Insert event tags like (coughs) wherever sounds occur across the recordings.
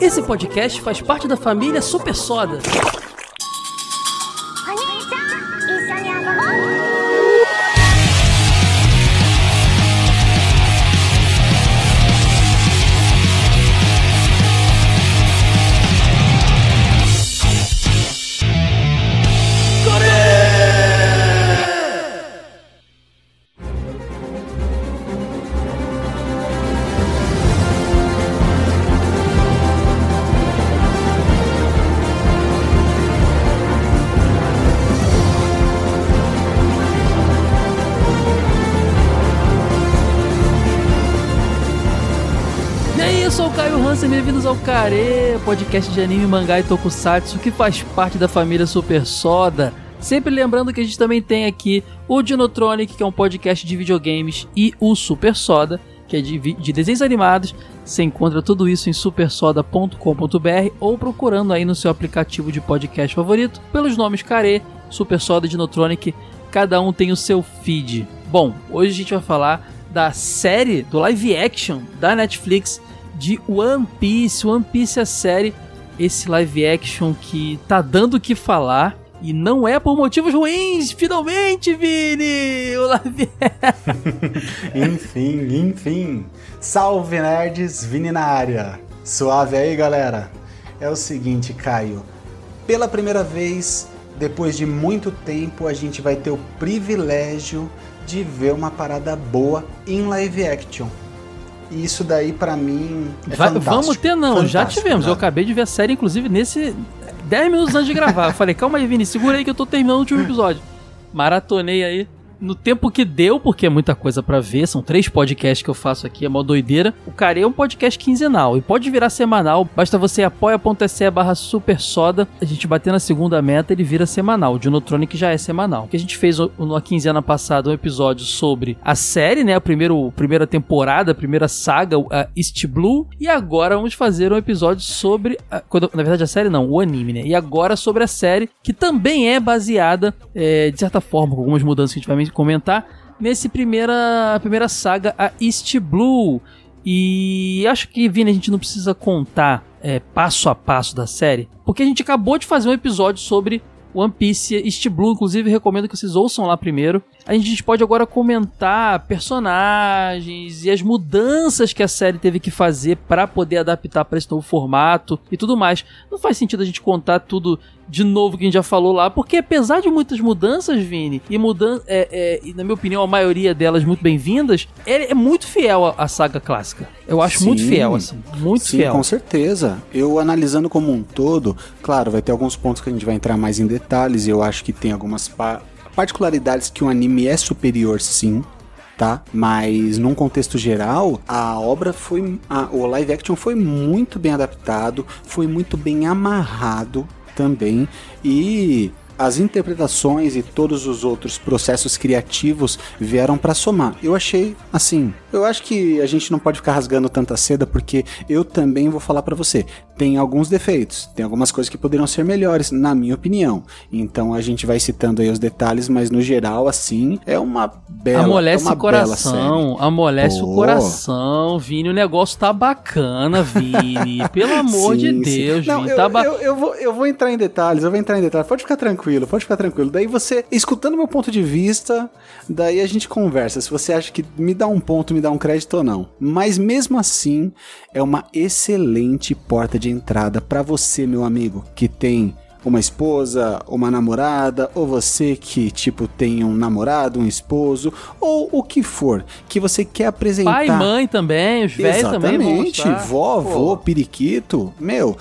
Esse podcast faz parte da família Super Soda. Care, podcast de anime, mangá e tokusatsu que faz parte da família Super Soda. Sempre lembrando que a gente também tem aqui o Dinotronic, que é um podcast de videogames, e o Super Soda, que é de, de desenhos animados. Você encontra tudo isso em supersoda.com.br ou procurando aí no seu aplicativo de podcast favorito pelos nomes Care, Super Soda e Dinotronic. Cada um tem o seu feed. Bom, hoje a gente vai falar da série do live action da Netflix de One Piece. One Piece é a série, esse live action que tá dando o que falar. E não é por motivos ruins, finalmente, Vini! O live (laughs) Enfim, enfim. Salve nerds, Vini na área. Suave aí, galera. É o seguinte, Caio. Pela primeira vez, depois de muito tempo, a gente vai ter o privilégio de ver uma parada boa em live action. E isso daí pra mim é Vai- vamos ter, não, já Fantástico, tivemos. Eu cara. acabei de ver a série, inclusive, nesse 10 minutos antes de gravar. Eu falei, calma aí, Vini, segura aí que eu tô terminando o último episódio. Maratonei aí. No tempo que deu, porque é muita coisa pra ver, são três podcasts que eu faço aqui, é mó doideira. O Care é um podcast quinzenal e pode virar semanal, basta você apoia.se barra super soda. A gente bater na segunda meta, ele vira semanal. O Dinotronic já é semanal. Que a gente fez na quinzena passada um episódio sobre a série, né? A primeiro, primeira temporada, a primeira saga, a East Blue. E agora vamos fazer um episódio sobre. a- quando- na verdade, a série não, o anime, né? E agora sobre a série, que também é baseada, é, de certa forma, com algumas mudanças que a gente vai comentar, nesse primeira, primeira saga, a East Blue. E acho que, Vini, a gente não precisa contar é, passo a passo da série, porque a gente acabou de fazer um episódio sobre One Piece East Blue, inclusive recomendo que vocês ouçam lá primeiro. A gente pode agora comentar personagens e as mudanças que a série teve que fazer para poder adaptar para esse novo formato e tudo mais. Não faz sentido a gente contar tudo de novo que a gente já falou lá, porque apesar de muitas mudanças, Vini, e mudan é, é, na minha opinião a maioria delas muito bem-vindas, é, é muito fiel à, à saga clássica. Eu acho muito Sim. fiel, assim, muito Sim, fiel. com certeza. Eu analisando como um todo, claro, vai ter alguns pontos que a gente vai entrar mais em detalhes e eu acho que tem algumas particularidades que o anime é superior, sim. Tá? Mas num contexto geral, a obra foi. a- o live action foi muito bem adaptado, foi muito bem amarrado também. E as interpretações e todos os outros processos criativos vieram pra somar. Eu achei assim, eu acho que a gente não pode ficar rasgando tanta seda porque eu também vou falar pra você, tem alguns defeitos, tem algumas coisas que poderiam ser melhores, na minha opinião. Então a gente vai citando aí os detalhes, mas no geral assim, é uma bela, amolece é uma o coração, amolece Pô. o coração, Vini. O negócio tá bacana, Vini. (laughs) Pelo amor de Sim, sim. Deus, Não, Vini. eu, tá ba- eu, eu vou, eu vou entrar em detalhes, eu vou entrar em detalhes. Pode ficar tranquilo, pode ficar tranquilo. Daí você, escutando meu ponto de vista, daí a gente conversa. Se você acha que me dá um ponto, me dá um crédito ou não. Mas mesmo assim, é uma excelente porta de entrada pra você, meu amigo, que tem uma esposa, uma namorada, ou você que, tipo, tem um namorado, um esposo, ou o que for, que você quer apresentar. Pai e mãe também, os velhos também Exatamente, vó, avô, periquito, meu,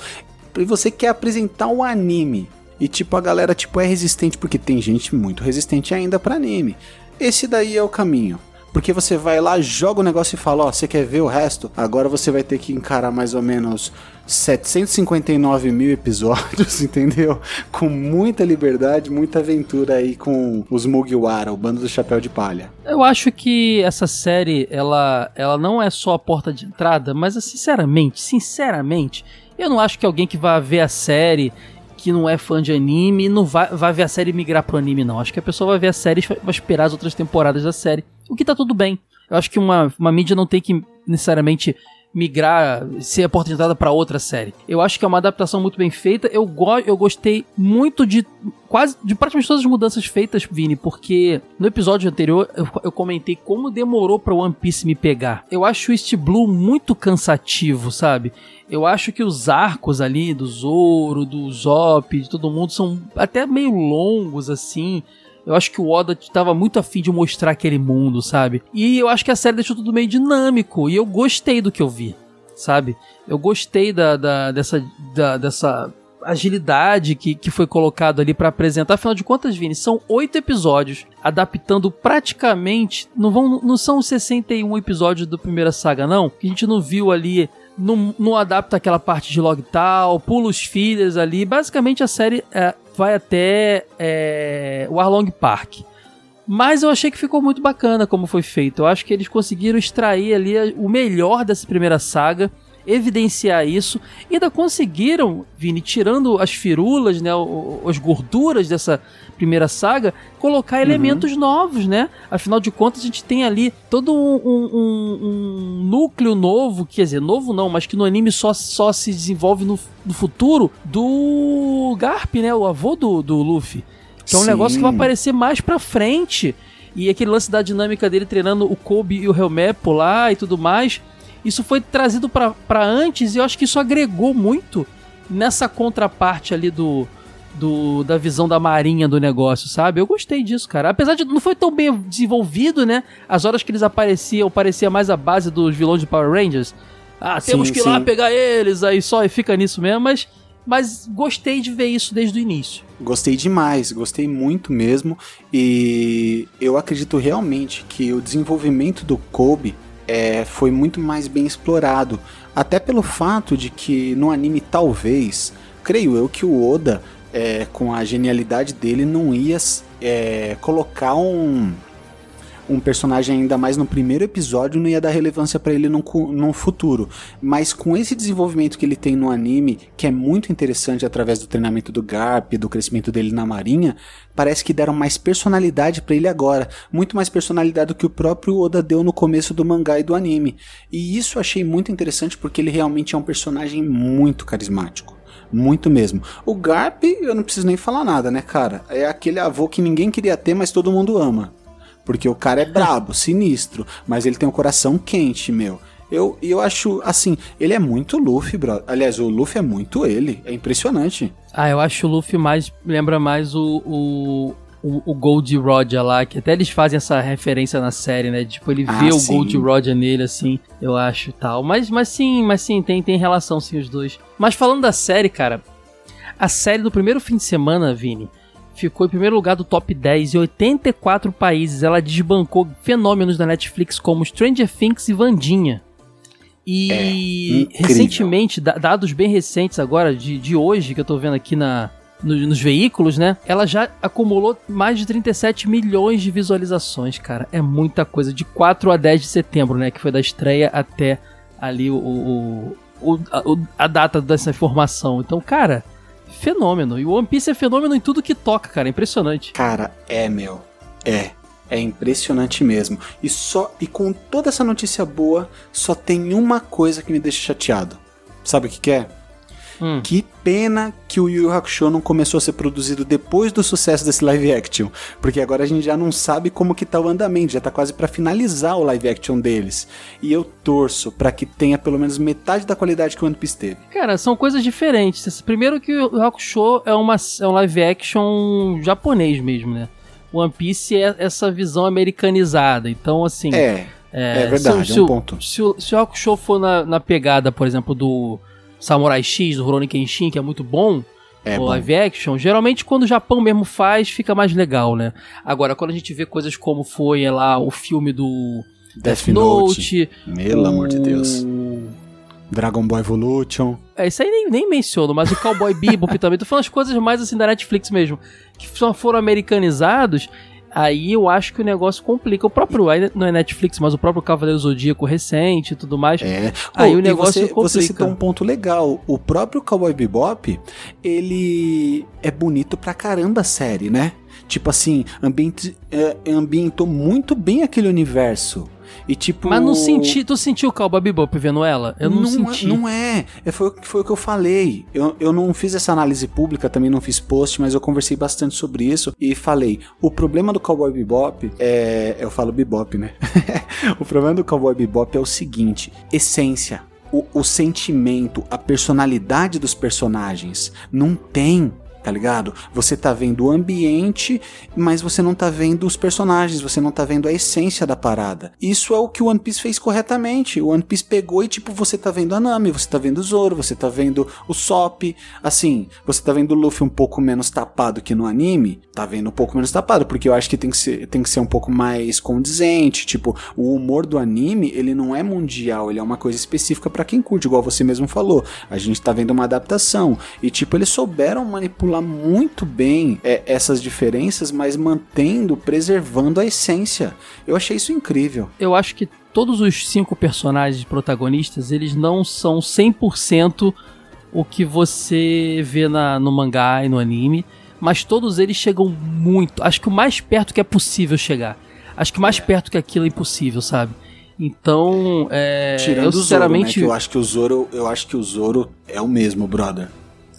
e você quer apresentar um anime e tipo a galera tipo é resistente porque tem gente muito resistente ainda pra anime. Esse daí é o caminho. Porque você vai lá, joga o negócio e fala, ó, você quer ver o resto? Agora você vai ter que encarar mais ou menos 759 mil episódios, (laughs) entendeu? Com muita liberdade, muita aventura aí com os Mugiwara, o bando do chapéu de palha. Eu acho que essa série, ela, ela não é só a porta de entrada, mas sinceramente, sinceramente, eu não acho que alguém que vai ver a série que não é fã de anime não vai, vai ver a série migrar pro anime, não. Acho que a pessoa vai ver a série e vai esperar as outras temporadas da série. O que tá tudo bem. Eu acho que uma, uma mídia não tem que necessariamente migrar, ser a porta de entrada para outra série. Eu acho que é uma adaptação muito bem feita. Eu, go eu gostei muito de quase de praticamente todas as mudanças feitas, Vini, porque no episódio anterior eu, eu comentei como demorou para One Piece me pegar. Eu acho o East Blue muito cansativo, sabe? Eu acho que os arcos ali do Zoro, do Zop, de todo mundo são até meio longos assim. Eu acho que o Oda estava muito afim de mostrar aquele mundo, sabe? E eu acho que a série deixou tudo meio dinâmico. E eu gostei do que eu vi, sabe? Eu gostei da, da dessa, da, dessa agilidade que, que foi colocado ali para apresentar. Afinal de contas, Vini, são oito episódios, adaptando praticamente. Não, vão, não são os 61 episódios da primeira saga, não. Que a gente não viu ali não, não adapta aquela parte de log tal, pula os fillers ali. Basicamente a série é, vai até é, o Arlong Park. Mas eu achei que ficou muito bacana como foi feito. Eu acho que eles conseguiram extrair ali o melhor dessa primeira saga evidenciar isso. E ainda conseguiram, Vini, tirando as firulas, né, as gorduras dessa primeira saga, colocar uhum. elementos novos, né? Afinal de contas, a gente tem ali todo um, um, um, núcleo novo, quer dizer, novo não, mas que no anime só, só se desenvolve no, no futuro do Garp, né? O avô do, do Luffy. Que é um Sim. negócio que vai aparecer mais pra frente. E aquele lance da dinâmica dele treinando o Kobe e o Helmepo lá e tudo mais isso foi trazido para antes e eu acho que isso agregou muito nessa contraparte ali do, do, da visão da marinha do negócio, sabe? Eu gostei disso, cara. Apesar de não foi tão bem desenvolvido, né? As horas que eles apareciam, parecia mais a base dos vilões de Power Rangers. Ah, temos sim, que ir sim. lá pegar eles, aí só e fica nisso mesmo, mas mas gostei de ver isso desde o início. Gostei demais, gostei muito mesmo. E eu acredito realmente que o desenvolvimento do Kobe é, foi muito mais bem explorado. Até pelo fato de que no anime, talvez, creio eu que o Oda, é, com a genialidade dele, não ia é, colocar um um personagem ainda mais no primeiro episódio não ia dar relevância para ele no futuro. Mas com esse desenvolvimento que ele tem no anime, que é muito interessante através do treinamento do Garp, do crescimento dele na marinha, parece que deram mais personalidade para ele agora, muito mais personalidade do que o próprio Oda deu no começo do mangá e do anime. E isso eu achei muito interessante porque ele realmente é um personagem muito carismático. Muito mesmo. O Garp, eu não preciso nem falar nada, né, cara? É aquele avô que ninguém queria ter, mas todo mundo ama. Porque o cara é brabo, (laughs) sinistro, mas ele tem um coração quente, meu. Eu, eu acho, assim, ele é muito Luffy, bro. Aliás, o Luffy é muito ele. É impressionante. Ah, eu acho o Luffy mais. Lembra mais o, o, o, o Gold Roger lá, que até eles fazem essa referência na série, né? Tipo, ele ah, vê sim. o Gold Roger nele, assim, eu acho tal. Mas, mas sim, mas sim, tem, tem relação, sim, os dois. Mas falando da série, cara, a série do primeiro fim de semana, Vini ficou em primeiro lugar do top 10 em 84 países. Ela desbancou fenômenos da Netflix como Stranger Things e Vandinha. E é recentemente, dados bem recentes agora, de, de hoje, que eu tô vendo aqui na, no, nos veículos, né? Ela já acumulou mais de 37 milhões de visualizações, cara. É muita coisa. De 4 a 10 de setembro, né? Que foi da estreia até ali o, o, o a, a data dessa informação. Então, cara, fenômeno. E o One Piece é fenômeno em tudo que toca, cara. É impressionante. Cara, é, meu. É. É impressionante mesmo. E só e com toda essa notícia boa, só tem uma coisa que me deixa chateado. Sabe o que, que é? Hum. Que pena que o Yu Yu Hakusho não começou a ser produzido depois do sucesso desse live action, porque agora a gente já não sabe como que tá o andamento, já tá quase para finalizar o live action deles. E eu torço para que tenha pelo menos metade da qualidade que o One Piece teve. Cara, são coisas diferentes. Primeiro que o Hakusho é, uma, é um live action japonês mesmo, né? O One Piece é essa visão americanizada. Então, assim. É. É, é verdade, se, é um ponto. Se, se, se o Hakusho for na, na pegada, por exemplo, do Samurai X, do Rurouni Kenshin, que é muito bom, é o live action, geralmente quando o Japão mesmo faz, fica mais legal, né? Agora, quando a gente vê coisas como foi é lá o filme do Death, Death Note, Note pelo o... amor de Deus. Dragon Ball Evolution. É, isso aí nem, nem menciono, mas o Cowboy Bebop (laughs) também. Tô falando as coisas mais assim da Netflix mesmo, que só foram americanizados aí eu acho que o negócio complica. O próprio, aí não é Netflix, mas o próprio Cavaleiro Zodíaco recente e tudo mais. É. Aí oh, o negócio você, complica. Você citou um ponto legal. O próprio Cowboy Bebop, ele é bonito pra caramba a série, né? Tipo assim, ambiente, é, ambientou muito bem aquele universo. E tipo. Mas não senti. Tu sentiu o Cowboy Bebop vendo ela? Eu não, não senti. Não é. é foi, foi o que eu falei. Eu, eu não fiz essa análise pública, também não fiz post, mas eu conversei bastante sobre isso e falei: o problema do Cowboy Bebop é. Eu falo Bebop, né? (laughs) o problema do Cowboy Bebop é o seguinte: essência. O, o sentimento, a personalidade dos personagens. Não tem tá ligado? Você tá vendo o ambiente, mas você não tá vendo os personagens, você não tá vendo a essência da parada. Isso é o que o One Piece fez corretamente. O One Piece pegou e, tipo, você tá vendo a Nami, você tá vendo o Zoro, você tá vendo o Sop. Assim, você tá vendo o Luffy um pouco menos tapado que no anime. Tá vendo um pouco menos tapado, porque eu acho que tem que ser, tem que ser um pouco mais condizente. Tipo, o humor do anime, ele não é mundial, ele é uma coisa específica para quem curte, igual você mesmo falou. A gente tá vendo uma adaptação. E, tipo, eles souberam manipular manipular muito bem é, essas diferenças, mas mantendo, preservando a essência. Eu achei isso incrível. Eu acho que todos os cinco personagens protagonistas, eles não são 100% o que você vê na, no mangá e no anime, mas todos eles chegam muito, acho que o mais perto que é possível chegar. Acho que mais é. perto que aquilo é impossível, sabe? Então, é, Tirando eu sinceramente, Zoro, né, eu acho que o Zoro, eu acho que o Zoro é o mesmo, brother.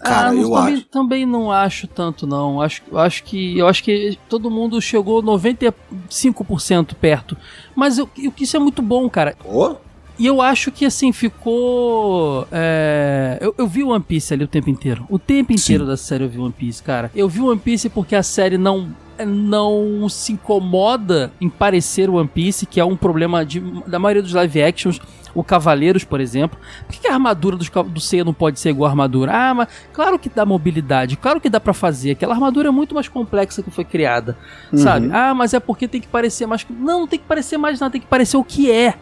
Cara, ah, eu também, acho. Também não acho tanto, não. Acho, acho que eu acho que todo mundo chegou 95% perto. Mas eu, eu, isso é muito bom, cara. Oh? E eu acho que assim ficou. É... Eu, eu vi One Piece ali o tempo inteiro. O tempo inteiro Sim. da série eu vi One Piece, cara. Eu vi One Piece porque a série não não se incomoda em parecer One Piece, que é um problema de, da maioria dos live actions o Cavaleiros, por exemplo. Por que, a armadura do, do Seiya não pode ser igual a armadura? Ah, mas claro que dá mobilidade, claro que dá para fazer. Aquela armadura é muito mais complexa que foi criada, uhum. sabe? Ah, mas é porque tem que parecer mais. Não, não tem que parecer mais nada, tem que parecer o que é,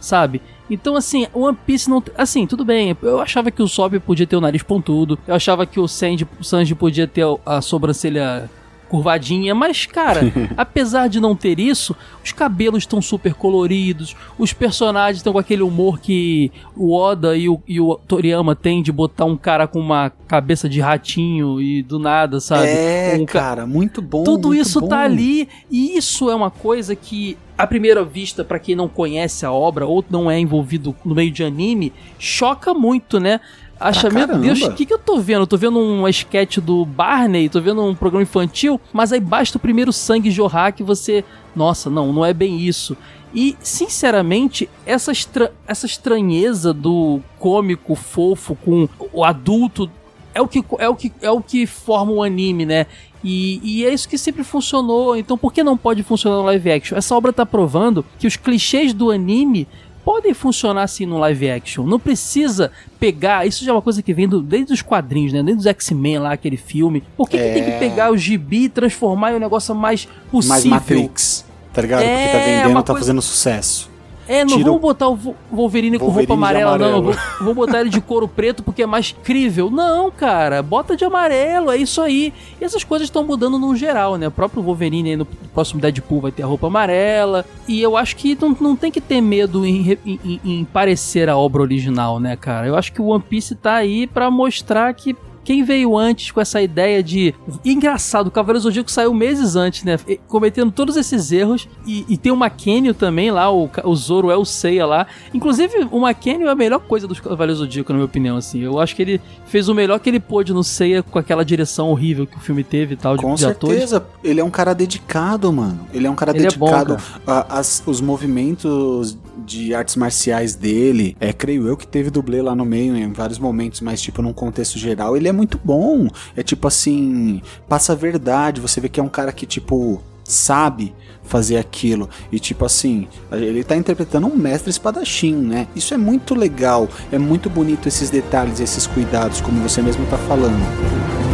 sabe? Então, assim, o One Piece não. Assim, tudo bem. Eu achava que o Sop podia ter o nariz pontudo. Eu achava que o Sanji, o Sanji podia ter a sobrancelha curvadinha, mas cara, (laughs) apesar de não ter isso, os cabelos estão super coloridos, os personagens estão com aquele humor que o Oda e o, e o Toriyama tem de botar um cara com uma cabeça de ratinho e do nada, sabe? É, um ca... cara, muito bom. Tudo muito isso bom. tá ali e isso é uma coisa que à primeira vista, para quem não conhece a obra ou não é envolvido no meio de anime, choca muito, né? Acha, meu Deus, o que, que eu tô vendo? Eu tô vendo um sketch do Barney, tô vendo um programa infantil, mas aí basta o primeiro sangue jorrar que você. Nossa, não, não é bem isso. E, sinceramente, essa, estra... essa estranheza do cômico fofo com o adulto é o que, é o que, é o que forma o anime, né? E, e, é isso que sempre funcionou. Então, por que não pode funcionar no live action? Essa obra tá provando que os clichês do anime podem funcionar assim no live action. Não precisa pegar. Isso já é uma coisa que vem do, desde os quadrinhos, né? Desde os X-Men lá, aquele filme. Por que, é... que, tem que é. pegar o gibi e transformar em um negócio mais possível? Mais Matrix. Tá ligado? É, Porque tá é vendendo, tá coisa... fazendo sucesso. É, não vamos botar o Wolverine, Wolverine com roupa amarela, não. Vou, vou botar ele de couro preto porque é mais crível. Não, cara, bota de amarelo, é isso aí. E essas coisas estão mudando no geral, né? O próprio Wolverine aí no próximo Deadpool vai ter a roupa amarela. E eu acho que não, não tem que ter medo em, em, em parecer a obra original, né, cara? Eu acho que o One Piece tá aí para mostrar que quem veio antes com essa ideia de. Engraçado, o Cavaleiro Zodíaco saiu meses antes, né? Cometendo todos esses erros. E, e tem o Maquênio também lá, o, o Zoro é o Seiya lá. Inclusive, o Maquênio é a melhor coisa dos Cavaleiros Zodíaco, na minha opinião, assim. Eu acho que ele fez o melhor que ele pôde no Seiya com aquela direção horrível que o filme teve e tal, de, com de certeza. Atores. Ele é um cara dedicado, mano. Ele é um cara ele dedicado. É bom, cara. A, movimentos de artes marciais dele, é, creio eu que teve dublê lá no meio em vários momentos, mas, tipo, num contexto geral, ele é muito bom. É tipo assim, passa a verdade. Você vê que é um cara que, tipo, sabe fazer aquilo. E tipo assim, ele tá interpretando um mestre espadachim, né? Isso é muito legal, é muito bonito esses detalhes, esses cuidados, como você mesmo tá falando.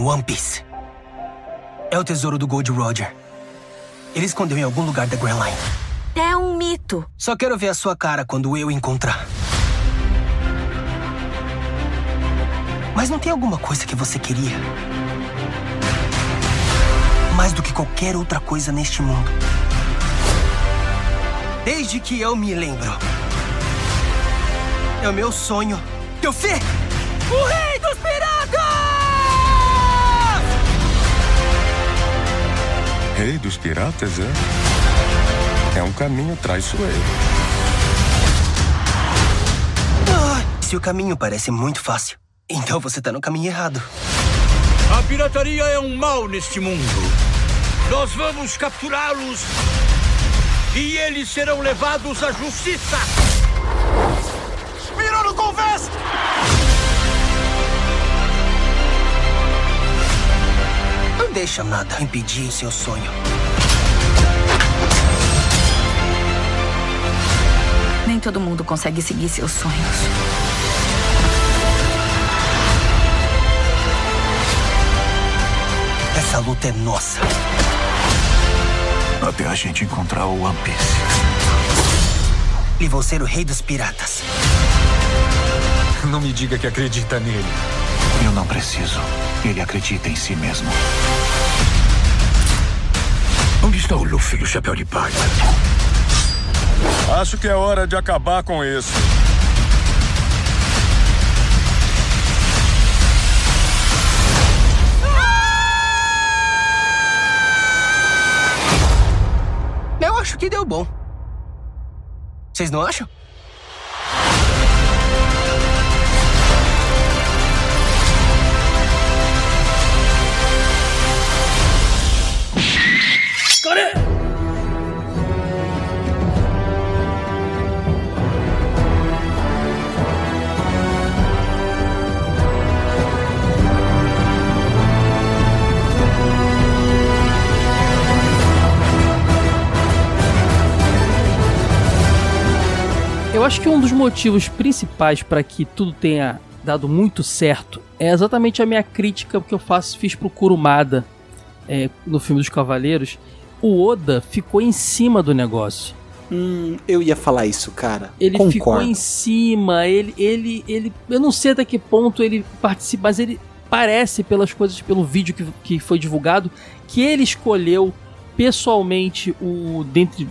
Encontrar o One Piece. É o tesouro do Gold Roger. Ele escondeu em algum lugar da Grand Line. É um mito. Só quero ver a sua cara quando eu encontrar. Mas não tem alguma coisa que você queria? Mais do que qualquer outra coisa neste mundo. Desde que eu me lembro. É o meu sonho. Teu fé! O rei dos piratas! Rei dos piratas, é? É um caminho traiçoeiro. Ah, se o caminho parece muito fácil, então você tá no caminho errado. A pirataria é um mal neste mundo. Nós vamos capturá-los e eles serão levados à justiça. Não deixa nada impedir o seu sonho. Nem todo mundo consegue seguir seus sonhos. Essa luta é nossa. Até a gente encontrar o One Piece. E vou ser o rei dos piratas. Não me diga que acredita nele. Eu não preciso. Ele acredita em si mesmo. Está o Luffy e o Chapéu de Palha? Acho que é hora de acabar com isso. Eu acho que deu bom. Vocês não acham? Acho que um dos motivos principais para que tudo tenha dado muito certo é exatamente a minha crítica que eu faço, fiz pro Kurumada é, no filme dos Cavaleiros. O Oda ficou em cima do negócio. Hum, eu ia falar isso, cara. Ele Concordo. ficou em cima, ele, ele, ele. Eu não sei até que ponto ele participa, mas ele parece, pelas coisas, pelo vídeo que, que foi divulgado, que ele escolheu pessoalmente o. Dentre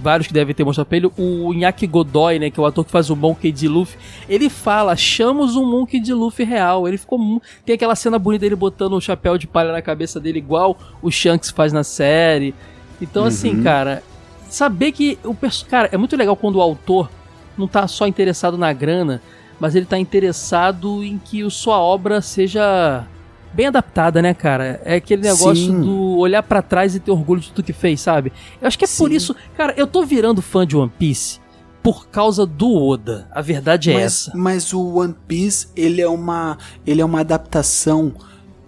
vários que devem ter mostrado pra ele, o Inaki Godoy, né, que é o ator que faz o Monkey D. Luffy, ele fala, achamos um Monkey D. Luffy real. Ele ficou tem aquela cena bonita dele botando o chapéu de palha na cabeça dele igual o Shanks faz na série. Então assim, cara, saber que o perso- cara, é muito legal quando o autor não tá só interessado na grana, mas ele tá interessado em que o- sua obra seja bem adaptada, né, cara? É aquele negócio Sim. do olhar pra trás e ter orgulho de tudo que fez, sabe? Eu acho que é por Sim. isso, cara, eu tô virando fã de One Piece por causa do Oda. A verdade é mas, essa. mas o One Piece, ele é uma, ele é uma adaptação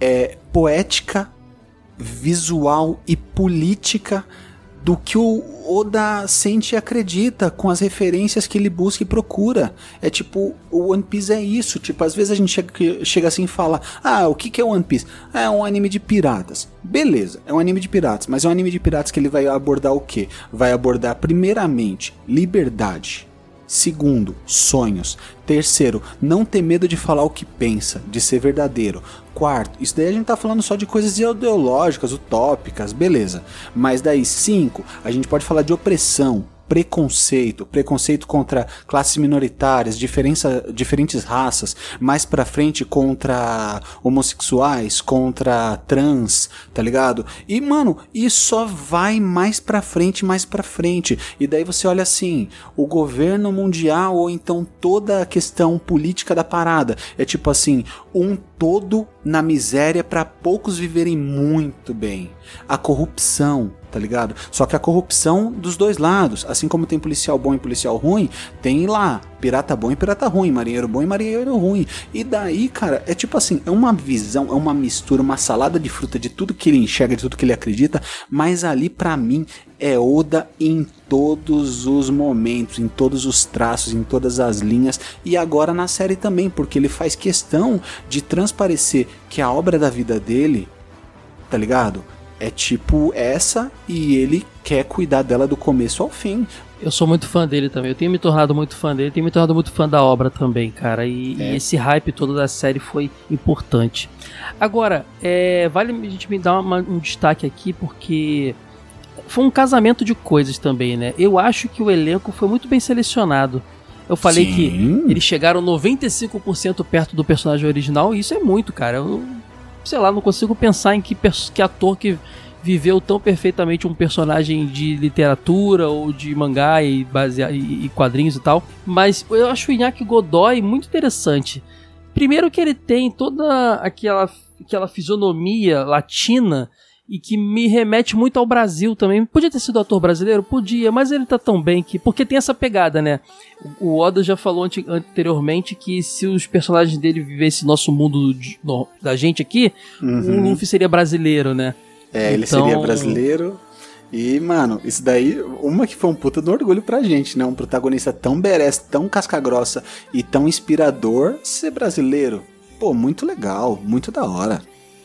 é, poética, visual e política do que o Oda sente e acredita com as referências que ele busca e procura. É tipo, o One Piece é isso. Tipo, às vezes a gente chega, chega assim e fala: Ah, o que, que é One Piece? Ah, é um anime de piratas. Beleza, é um anime de piratas, mas é um anime de piratas que ele vai abordar o quê? Vai abordar, primeiramente, liberdade. Segundo, sonhos. Terceiro, não ter medo de falar o que pensa, de ser verdadeiro. Quarto, isso daí a gente tá falando só de coisas ideológicas, utópicas, beleza. Mas daí, cinco, a gente pode falar de opressão, preconceito, preconceito contra classes minoritárias, diferença, diferentes raças, mais pra frente contra homossexuais, contra trans, tá ligado? E mano, isso só vai mais pra frente, mais pra frente. E daí você olha assim, o governo mundial ou então toda a questão política da parada é tipo assim, um todo na miséria para poucos viverem muito bem. A corrupção, tá ligado? Só que a corrupção dos dois lados, assim como tem policial bom e policial ruim, tem lá pirata bom e pirata ruim, marinheiro bom e marinheiro ruim. E daí, cara, é tipo assim, é uma visão, é uma mistura, uma salada de fruta de tudo que ele enxerga, de tudo que ele acredita, mas ali para mim é Oda em todos os momentos, em todos os traços, em todas as linhas e agora na série também, porque ele faz questão de transparecer que a obra da vida dele, tá ligado? É tipo essa e ele quer cuidar dela do começo ao fim. Eu sou muito fã dele também. Eu tenho me tornado muito fã dele, tenho me tornado muito fã da obra também, cara. E, é. e esse hype todo da série foi importante. Agora, é, vale a gente me dar uma, um destaque aqui, porque foi um casamento de coisas também, né? Eu acho que o elenco foi muito bem selecionado. Eu falei Sim. que eles chegaram 95% perto do personagem original, e isso é muito, cara. Eu, sei lá, não consigo pensar em que, que ator que viveu tão perfeitamente um personagem de literatura ou de mangá e, e, e quadrinhos e tal. Mas eu acho o Inaki Godoy muito interessante. Primeiro que ele tem toda aquela, aquela fisionomia latina e que me remete muito ao Brasil também. Podia ter sido ator brasileiro? Podia, mas ele tá tão bem que. Porque tem essa pegada, né? O Oda já falou anteriormente que se os personagens dele vivessem nosso mundo de, no, da gente aqui, uhum. o Luffy seria brasileiro, né? É, ele então... seria brasileiro. E, mano, isso daí, uma que foi um puta do orgulho pra gente, né? Um protagonista tão beres, tão casca-grossa e tão inspirador ser brasileiro. Pô, muito legal, muito da hora.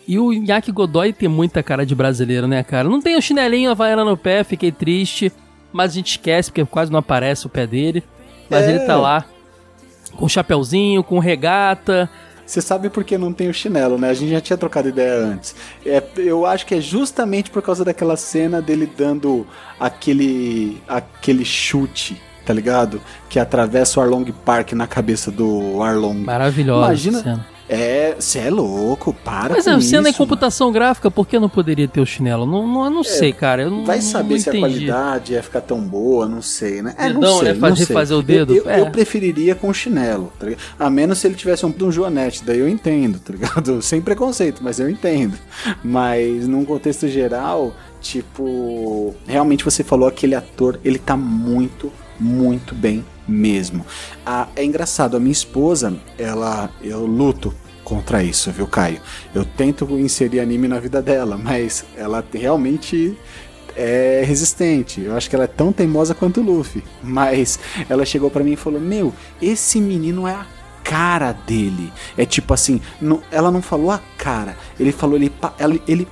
E o Yaki Godoy tem muita cara de brasileiro, né, cara? Não tem o chinelinho havaiana no pé, fiquei triste. Mas a gente esquece, porque quase não aparece o pé dele. Mas é. ele tá lá com chapéuzinho, com regata, você sabe por que não tem o chinelo, né? A gente já tinha trocado ideia antes. É, eu acho que é justamente por causa daquela cena dele dando aquele, aquele chute tá ligado? Que atravessa o Arlong Park na cabeça do Arlong. Maravilhosa. Imagina. Cena. É, você é louco, para Mas com é, sendo em computação gráfica, por que não poderia ter o chinelo? Não, não, não é, sei, cara. Eu não, vai saber não se a qualidade ia ficar tão boa, não sei, né? É, Dedão, não sei, né? Fazer, refazer o dedo. Eu, eu, é. eu, preferiria com chinelo, tá ligado? A menos se ele tivesse um, um joanete, daí eu entendo, tá ligado? (laughs) Sem preconceito, mas eu entendo. Mas num contexto geral, tipo, realmente você falou aquele ator, ele tá muito, muito bem mesmo. Ah, é engraçado, a minha esposa, ela, eu luto contra isso, viu, Caio? Eu tento inserir anime na vida dela, mas ela realmente é resistente. Eu acho que ela é tão teimosa quanto o Luffy. Mas ela chegou para mim e falou: Meu, esse menino é a cara dele. É tipo assim, não, ela não falou a cara, ele falou, ele, ele, ele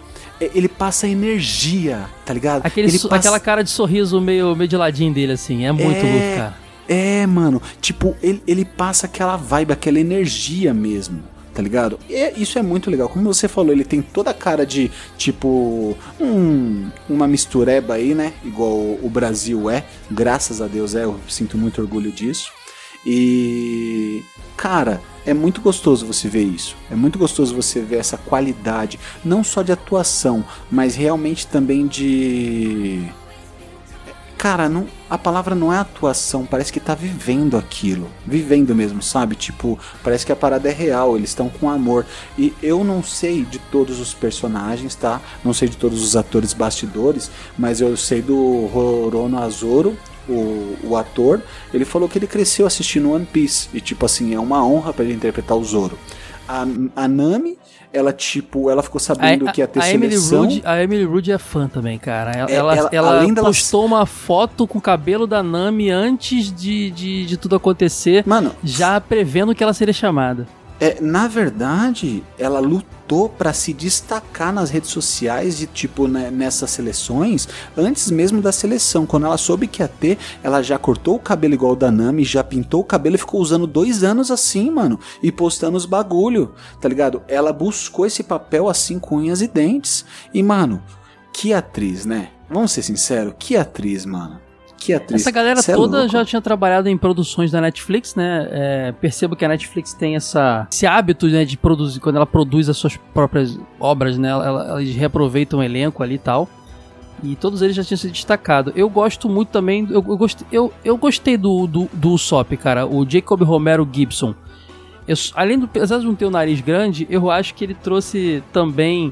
ele passa energia, tá ligado? Aquele ele passa... Aquela cara de sorriso meio, meio de ladinho dele, assim, é muito é... Cara. É, mano, tipo, ele, ele passa aquela vibe, aquela energia mesmo tá ligado? E isso é muito legal. Como você falou, ele tem toda a cara de tipo um, uma mistureba aí, né? Igual o Brasil é. Graças a Deus é, eu sinto muito orgulho disso. E cara, é muito gostoso você ver isso. É muito gostoso você ver essa qualidade, não só de atuação, mas realmente também de cara, não, a palavra não é atuação, parece que tá vivendo aquilo. Vivendo mesmo, sabe? Tipo, parece que a parada é real, eles estão com amor. E eu não sei de todos os personagens, tá? Não sei de todos os atores bastidores, mas eu sei do Rorono Azoro, o, o ator, ele falou que ele cresceu assistindo One Piece. E tipo assim, é uma honra para ele interpretar o Zoro. A, a Nami ela, tipo, ela ficou sabendo a, que ia ter a seleção. Emily Rude, a Emily Rude é fã também, cara. Ela, é, ela, ela, ela postou uma foto com o cabelo da Nami antes de, de, de tudo acontecer, Mano, já prevendo que ela seria chamada. É, na verdade, ela lutou para se destacar nas redes sociais e tipo né, nessas seleções antes mesmo da seleção. Quando ela soube que ia ter, ela já cortou o cabelo igual o da Nami, já pintou o cabelo e ficou usando dois anos assim, mano, e postando os bagulho, tá ligado? Ela buscou esse papel assim com unhas e dentes. E mano, que atriz, né? Vamos ser sinceros, que atriz, mano. Que atriz. Essa galera Cê é toda é já tinha trabalhado em produções da Netflix, né? É, percebo que a Netflix tem essa, esse hábito né, de produzir, quando ela produz as suas próprias obras, né? Ela, eles reaproveitam o elenco ali e tal. E todos eles já tinham se destacado. Eu gosto muito também. Eu, eu, gostei, eu, eu gostei do, do, do Usopp, cara. O Jacob Romero Gibson. Eu, além do. Apesar de não ter o nariz grande, eu acho que ele trouxe também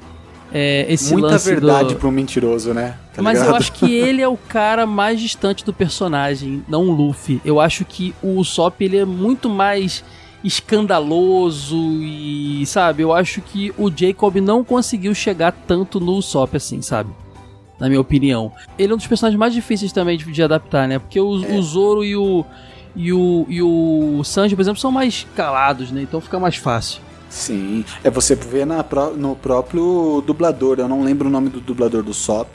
é, esse Muita lance verdade do... pro mentiroso, né? Tá Mas eu ligado? acho que ele é o cara mais distante do personagem, não o Luffy. Eu acho que o Usopp ele é muito mais escandaloso e, sabe, eu acho que o Jacob não conseguiu chegar tanto no Usopp assim, sabe? Na minha opinião. Ele é um dos personagens mais difíceis também de, de adaptar, né? Porque o, É. o Zoro e o, e o e o Sanji, por exemplo, são mais calados, né? Então fica mais fácil. Sim, é você vê na, no próprio dublador, eu não lembro o nome do dublador do Sop,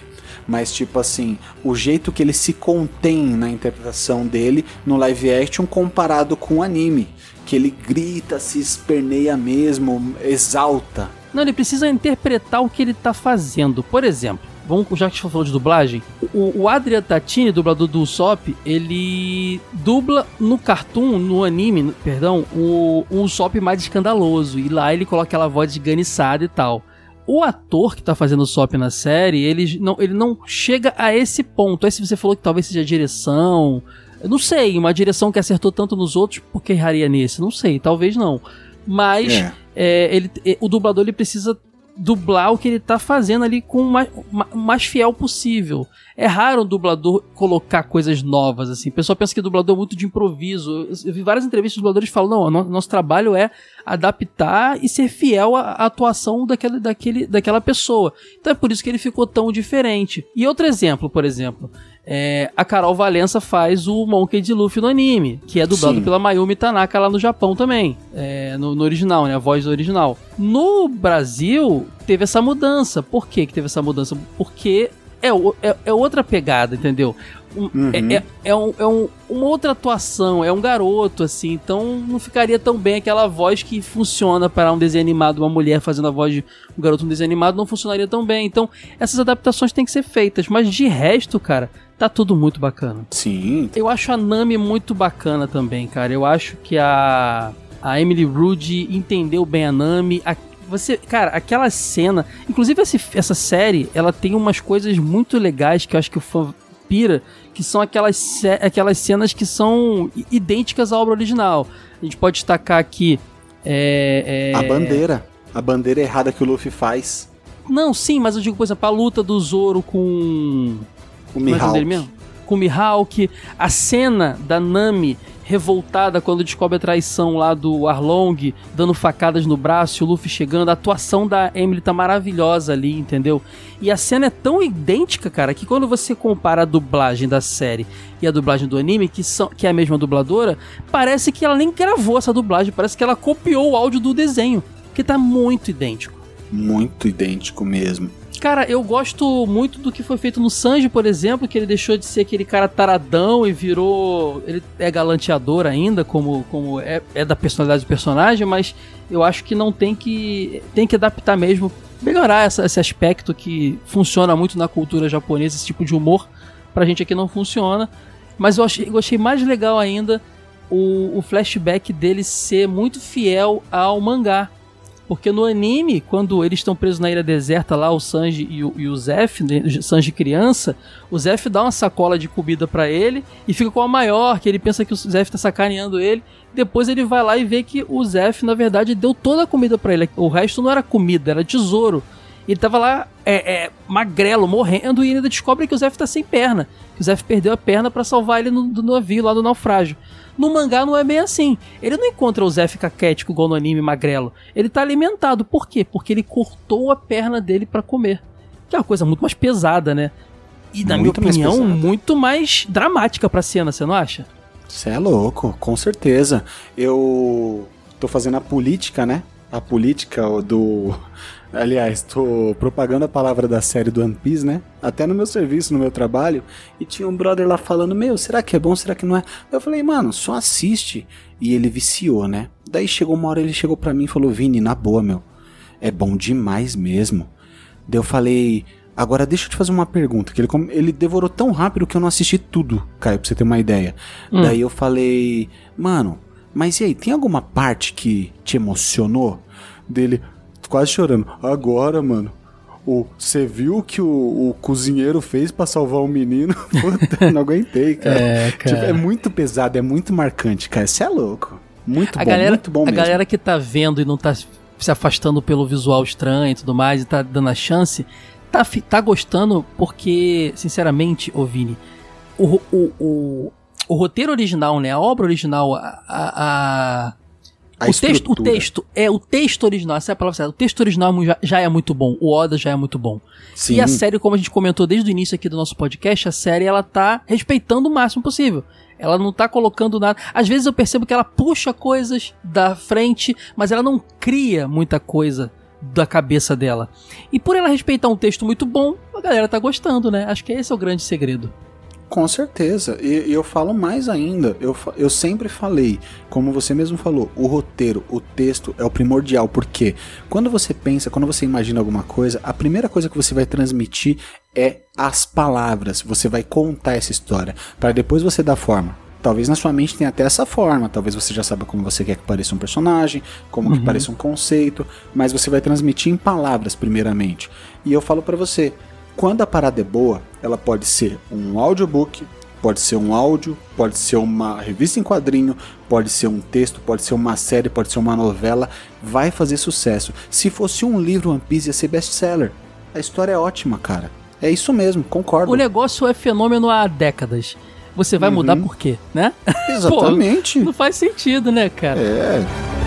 mas tipo assim, o jeito que ele se contém na interpretação dele no live action comparado com o anime, que ele grita, se esperneia mesmo, exalta. Não, ele precisa interpretar o que ele tá fazendo. Por exemplo, vamos, já que a gente falou de dublagem, o, o Adrian Tatini, dublador do Usopp, ele dubla no cartoon, no anime, no- perdão, o, o Usopp mais escandaloso. E lá ele coloca aquela voz esganiçada e tal. O ator que tá fazendo o Usopp na série, ele não, ele não chega a esse ponto. Aí se você falou que talvez seja a direção... Eu não sei, uma direção que acertou tanto nos outros, por que erraria nesse? Não sei, talvez não. Mas É. é, ele, é, o dublador ele precisa dublar o que ele tá fazendo ali com o mais, mais fiel possível. É raro o dublador colocar coisas novas, assim. O pessoal pensa que dublador é muito de improviso. Eu, vi várias entrevistas de dubladores falam, não, nosso trabalho é adaptar e ser fiel à, à atuação daquele, daquele, daquela pessoa. Então é por isso que ele ficou tão diferente. E outro exemplo, por exemplo, é, a Carol Valença faz o Monkey de Luffy no anime, que é dublado Sim. pela Mayumi Tanaka lá no Japão também, é, no, no original, né, a voz original. No Brasil, teve essa mudança. Por que que teve essa mudança? Porque é, é, é outra pegada, entendeu? Um- Uhum. é, é- é um- é um- uma outra atuação, é um garoto, assim, então não ficaria tão bem aquela voz que funciona para um desenho animado, uma mulher fazendo a voz de um garoto no desenho animado, não funcionaria tão bem. Então, essas adaptações têm que ser feitas, mas de resto, cara, tá tudo muito bacana. Sim, Eu acho a Nami muito bacana também, cara. Eu acho que a, a Emily Rude entendeu bem a Nami. A- você, cara, aquela cena. Inclusive, esse- essa série, ela tem umas coisas muito legais que eu acho que o fã pira, que são aquelas, aquelas cenas que são idênticas à obra original. A gente pode destacar aqui. É, é- a bandeira. A bandeira errada que o Luffy faz. Não, sim, mas eu digo, por exemplo, a luta do Zoro com. O é é o Mihawk. Com o Mihawk. A cena da Nami revoltada quando descobre a traição lá do Arlong, dando facadas no braço e o Luffy chegando. A atuação da Emily tá maravilhosa ali, entendeu? E a cena é tão idêntica, cara, que quando você compara a dublagem da série e a dublagem do anime, que, são, que é a mesma dubladora, parece que ela nem gravou essa dublagem, parece que ela copiou o áudio do desenho, que tá muito idêntico. Muito idêntico mesmo. Cara, eu gosto muito do que foi feito no Sanji, por exemplo, que ele deixou de ser aquele cara taradão e virou. Ele é galanteador ainda, como, como é, é da personalidade do personagem, mas eu acho que não tem que. tem que adaptar mesmo, melhorar essa- esse aspecto que funciona muito na cultura japonesa, esse tipo de humor. Pra gente aqui não funciona. Mas eu achei, eu achei mais legal ainda o, o flashback dele ser muito fiel ao mangá. Porque no anime, quando eles estão presos na ilha deserta lá, o Sanji e o, e o Zef, né, Sanji criança, o Zef dá uma sacola de comida pra ele e fica com a maior, que ele pensa que o Zef tá sacaneando ele. Depois ele vai lá e vê que o Zef, na verdade, deu toda a comida pra ele. O resto não era comida, era tesouro. Ele tava lá, é, é, magrelo, morrendo, e ainda descobre que o Zef tá sem perna. Que o Zef perdeu a perna pra salvar ele no, do navio lá do naufrágio. No mangá não é bem assim. Ele não encontra o Zef caquético igual no anime magrelo. Ele tá alimentado. Por quê? Porque ele cortou a perna dele pra comer. Que é uma coisa muito mais pesada, né? E na Muito mais minha opinião, pesada. muito mais dramática pra cena, você não acha? Você é louco, com certeza. Eu tô fazendo a política, né? A política do. Aliás, tô propagando a palavra da série do One Piece, né? Até no meu serviço, no meu trabalho. E tinha um brother lá falando: Meu, será que é bom? Será que não é? Eu falei, mano, só assiste. E ele viciou, né? Daí chegou uma hora, ele chegou pra mim e falou: Vini, na boa, meu. É bom demais mesmo. Daí eu falei. Agora deixa eu te fazer uma pergunta, que ele, ele devorou tão rápido que eu não assisti tudo, Caio, pra você ter uma ideia. Hum. Daí eu falei, mano, mas e aí, tem alguma parte que te emocionou? Dele, quase chorando. Agora, mano, o, você viu o que o, o cozinheiro fez pra salvar o menino? (laughs) Puta, não aguentei, cara. (laughs) É, cara. Tipo, é muito pesado, é muito marcante, cara. Você é louco. Muito a bom, galera, muito bom a mesmo. galera que tá vendo e não tá se afastando pelo visual estranho e tudo mais, e tá dando a chance, tá, tá gostando porque, sinceramente, ô Vini, o, o, o, o roteiro original, né? A obra original, a. a- a- A o, texto, o texto, é, o texto original, essa é a palavra certa. O texto original já, já é muito bom. O Oda já é muito bom. Sim. E a série, como a gente comentou desde o início aqui do nosso podcast, a série ela tá respeitando o máximo possível. Ela não tá colocando nada. Às vezes eu percebo que ela puxa coisas da frente, mas ela não cria muita coisa da cabeça dela. E por ela respeitar um texto muito bom, a galera tá gostando, né? Acho que esse é o grande segredo. Com certeza. E, e eu falo mais ainda. Eu, eu sempre falei, como você mesmo falou, o roteiro, o texto é o primordial. Porque quando você pensa, quando você imagina alguma coisa, a primeira coisa que você vai transmitir é as palavras. Você vai contar essa história. para depois você dar forma. Talvez na sua mente tenha até essa forma. Talvez você já saiba como você quer que pareça um personagem, como que pareça um conceito. Mas você vai transmitir em palavras, primeiramente. E eu falo pra você, quando a parada é boa, ela pode ser um audiobook, pode ser um áudio, pode ser uma revista em quadrinho, pode ser um texto, pode ser uma série, pode ser uma novela, vai fazer sucesso. Se fosse um livro One Piece ia ser best-seller. A história é ótima, cara. É isso mesmo, concordo. O negócio é fenômeno há décadas. Você vai mudar por quê, né? (laughs) Exatamente. Não faz sentido, né, cara? É.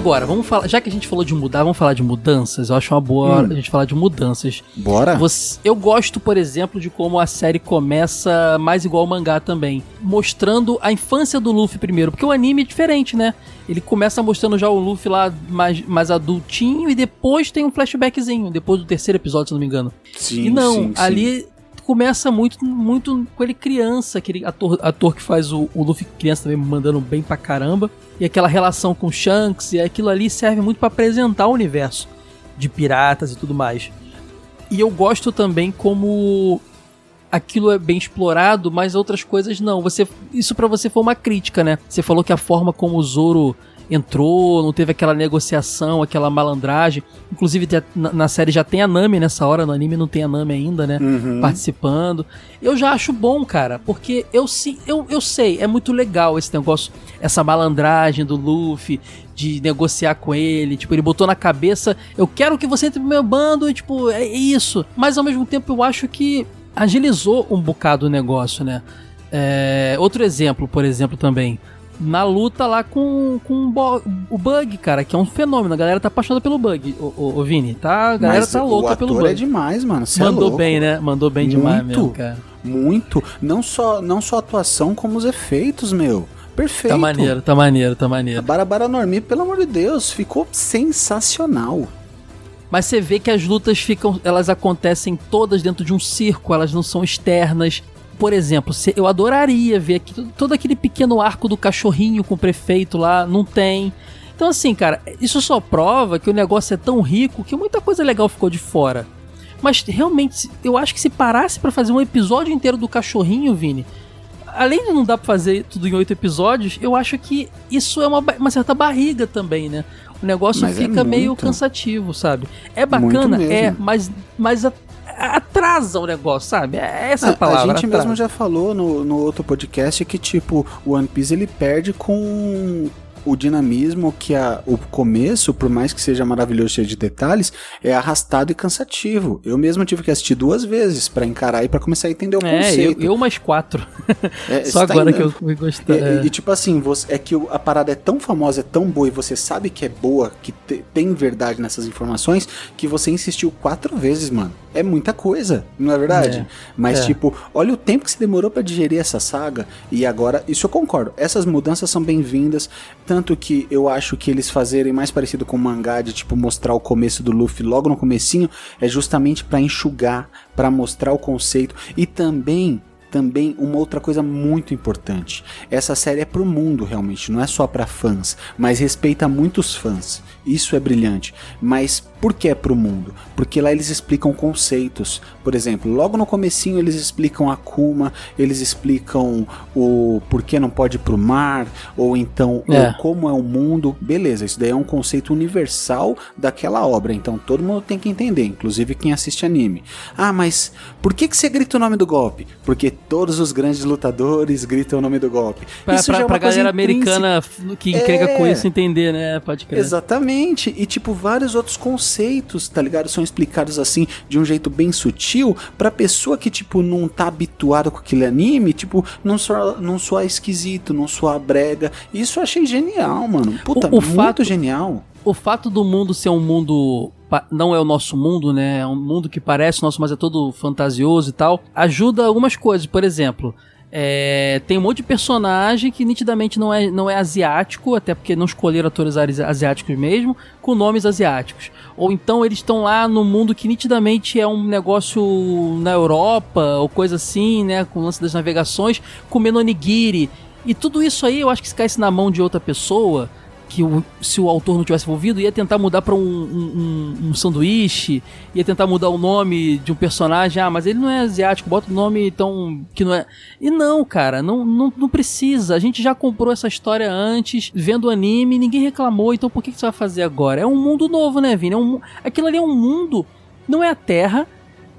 Agora, vamos falar. Já que a gente falou de mudar, vamos falar de mudanças. Eu acho uma boa hora a gente falar de mudanças. Bora? Você- eu gosto, por exemplo, de como a série começa mais igual ao mangá também, mostrando a infância do Luffy primeiro, porque o anime é diferente, né? Ele começa mostrando já o Luffy lá mais, mais adultinho e depois tem um flashbackzinho, depois do terceiro episódio, se não me engano. Sim, e não, sim, sim. Começa muito, muito com ele criança, aquele ator, ator que faz o, o Luffy criança também mandando bem pra caramba. E aquela relação com Shanks, e aquilo ali serve muito pra apresentar o universo de piratas e tudo mais. E eu gosto também como aquilo é bem explorado, mas outras coisas não. Você isso pra você foi uma crítica, né? Você falou que a forma como o Zoro entrou, não teve aquela negociação, aquela malandragem. Inclusive na, na série já tem a Nami nessa hora, no anime não tem a Nami ainda, né? Uhum. Participando. Eu já acho bom, cara, porque eu sim, eu, eu sei, é muito legal esse negócio, essa malandragem do Luffy de negociar com ele, tipo, ele botou na cabeça, eu quero que você entre pro meu bando, e tipo, é isso. Mas ao mesmo tempo eu acho que agilizou um bocado o negócio, né? É, outro exemplo, por exemplo, também. Na luta lá com, com o Bug, cara, que é um fenômeno. A galera tá apaixonada pelo Bug, o, o, o Vini. Tá, a galera Mas tá louca pelo Bug. é demais, mano. Cê é Mandou louco. bem, né? Mandou bem demais Muito. mesmo, cara. Muito. Não só, não só a atuação, como os efeitos, meu. Perfeito. Tá maneiro, tá maneiro, tá A maneiro. Barabara Normi, pelo amor de Deus, ficou sensacional. Mas você vê que as lutas ficam, elas acontecem todas dentro de um circo, elas não são externas. Por exemplo, se- eu adoraria ver aqui todo- aquele pequeno arco do cachorrinho com o prefeito lá, não tem. Então assim, cara, isso só prova que o negócio é tão rico que muita coisa legal ficou de fora. Mas realmente, eu acho que se parasse pra fazer um episódio inteiro do cachorrinho, Vini, além de não dar pra fazer tudo em oito episódios, eu acho que isso é uma, uma certa barriga também, né? O negócio Mas é fica meio muito. cansativo, sabe? É bacana, é, mas, mas atrasa o negócio, sabe? É essa a palavra. a gente mesmo atrasa. já falou no, no outro podcast que, tipo, o One Piece ele perde com, o dinamismo que a, o começo, por mais que seja maravilhoso, cheio de detalhes, é arrastado e cansativo. Eu mesmo tive que assistir duas vezes pra encarar e pra começar a entender o É, eu, conceito. eu mais quatro. É, (laughs) Só tá agora indo- que eu fui gostar. E, é. e- tipo assim, você, é que a parada é tão famosa, é tão boa e você sabe que é boa, que te- tem verdade nessas informações, que você insistiu quatro vezes, mano. É muita coisa, não é verdade? É, Mas, é. tipo, olha o tempo que você demorou pra digerir essa saga e agora, isso eu concordo. Essas mudanças são bem-vindas, tanto que eu acho que eles fazerem mais parecido com o mangá de tipo mostrar o começo do Luffy logo no comecinho é justamente pra enxugar, pra mostrar o conceito e também também uma outra coisa muito importante. Essa série é pro mundo realmente, não é só pra fãs, mas respeita muitos fãs. Isso é brilhante. Mas por que é pro mundo? Porque lá eles explicam conceitos. Por exemplo, logo no comecinho eles explicam a Kuma, eles explicam o porquê não pode ir pro mar, ou então É. o como é o mundo. Beleza, isso daí é um conceito universal daquela obra, então todo mundo tem que entender, inclusive quem assiste anime. Ah, mas por que, que você grita o nome do golpe? Porque todos os grandes lutadores gritam o nome do golpe. Pra, Isso pra, já é pra galera intrínseca. americana que É. com isso entender, né? Pode crer. Exatamente. E tipo, vários outros conceitos, tá ligado? São explicados assim de um jeito bem sutil pra pessoa que, tipo, não tá habituada com aquele anime, tipo, não soar, não soar esquisito, não soar brega. Isso eu achei genial, mano. Puta, O- o muito fato- genial. O fato do mundo ser um mundo. Não é o nosso mundo, né? É um mundo que parece nosso, mas é todo fantasioso e tal. Ajuda algumas coisas. Por exemplo, é, tem um monte de personagem que nitidamente não é, não é asiático, até porque não escolheram atores asi- asiáticos mesmo, com nomes asiáticos. Ou então eles estão lá no mundo que nitidamente é um negócio na Europa, ou coisa assim, né? Com o lance das navegações, comendo onigiri. E tudo isso aí eu acho que se caísse na mão de outra pessoa, que o- se o autor não tivesse envolvido, ia tentar mudar pra um, um, um- um sanduíche, ia tentar mudar o nome de um personagem. Ah, mas ele não é asiático, bota o nome então que não é. E não, cara, não, não, não precisa. A gente já comprou essa história antes, vendo o anime, ninguém reclamou, então por que, que você vai fazer agora? É um mundo novo, né, Vini? É um, aquilo ali é um mundo, não é a Terra.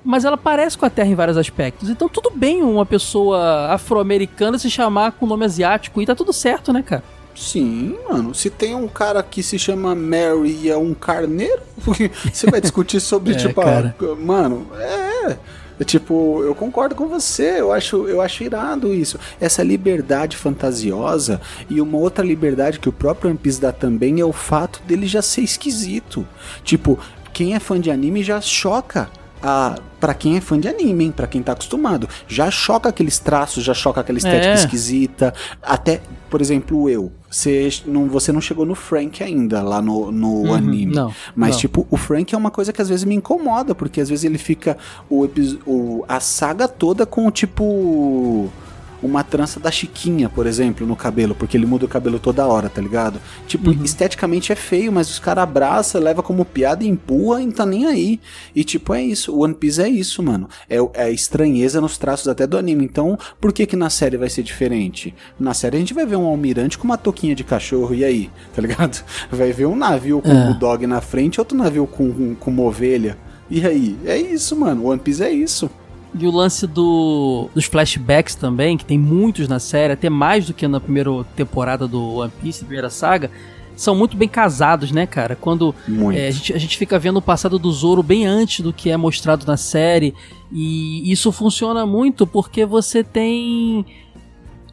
Mas ela parece com a Terra em vários aspectos. Então tudo bem uma pessoa afro-americana se chamar com nome asiático e tá tudo certo, né, cara? Sim, mano. Se tem um cara que se chama Mary e é um carneiro, (laughs) você vai discutir sobre, (laughs) É, tipo, cara. mano, é. É Tipo, eu concordo com você, eu acho, eu acho irado isso. Essa liberdade fantasiosa e uma outra liberdade que o próprio One Piece dá também é o fato dele já ser esquisito. Tipo, quem é fã de anime já choca a para quem é fã de anime, hein? Pra quem tá acostumado, já choca aqueles traços, já choca aquela estética É. esquisita. Até, por exemplo, eu. Você não, você não chegou no Frank ainda lá no, no anime. não, Mas, não. tipo, o Frank é uma coisa que às vezes me incomoda, porque às vezes ele fica o, o a saga toda com, tipo. Uma trança da Chiquinha, por exemplo, no cabelo, porque ele muda o cabelo toda hora, tá ligado? Tipo, Uhum. esteticamente é feio, mas os caras abraçam, leva como piada e empurra e não tá nem aí. E tipo, é isso. O One Piece é isso, mano. É, é a estranheza nos traços até do anime. Então, por que que na série vai ser diferente? Na série a gente vai ver um almirante com uma touquinha de cachorro, e aí? (laughs) Tá ligado? Vai ver um navio com É. um bulldog na frente, outro navio com, com, com uma ovelha. E aí? É isso, mano. One Piece é isso. E o lance do, dos flashbacks também, que tem muitos na série, até mais do que na primeira temporada do One Piece, primeira saga, são muito bem casados, né, cara? Quando é, a, gente, a gente fica vendo o passado do Zoro bem antes do que é mostrado na série, e isso funciona muito porque você tem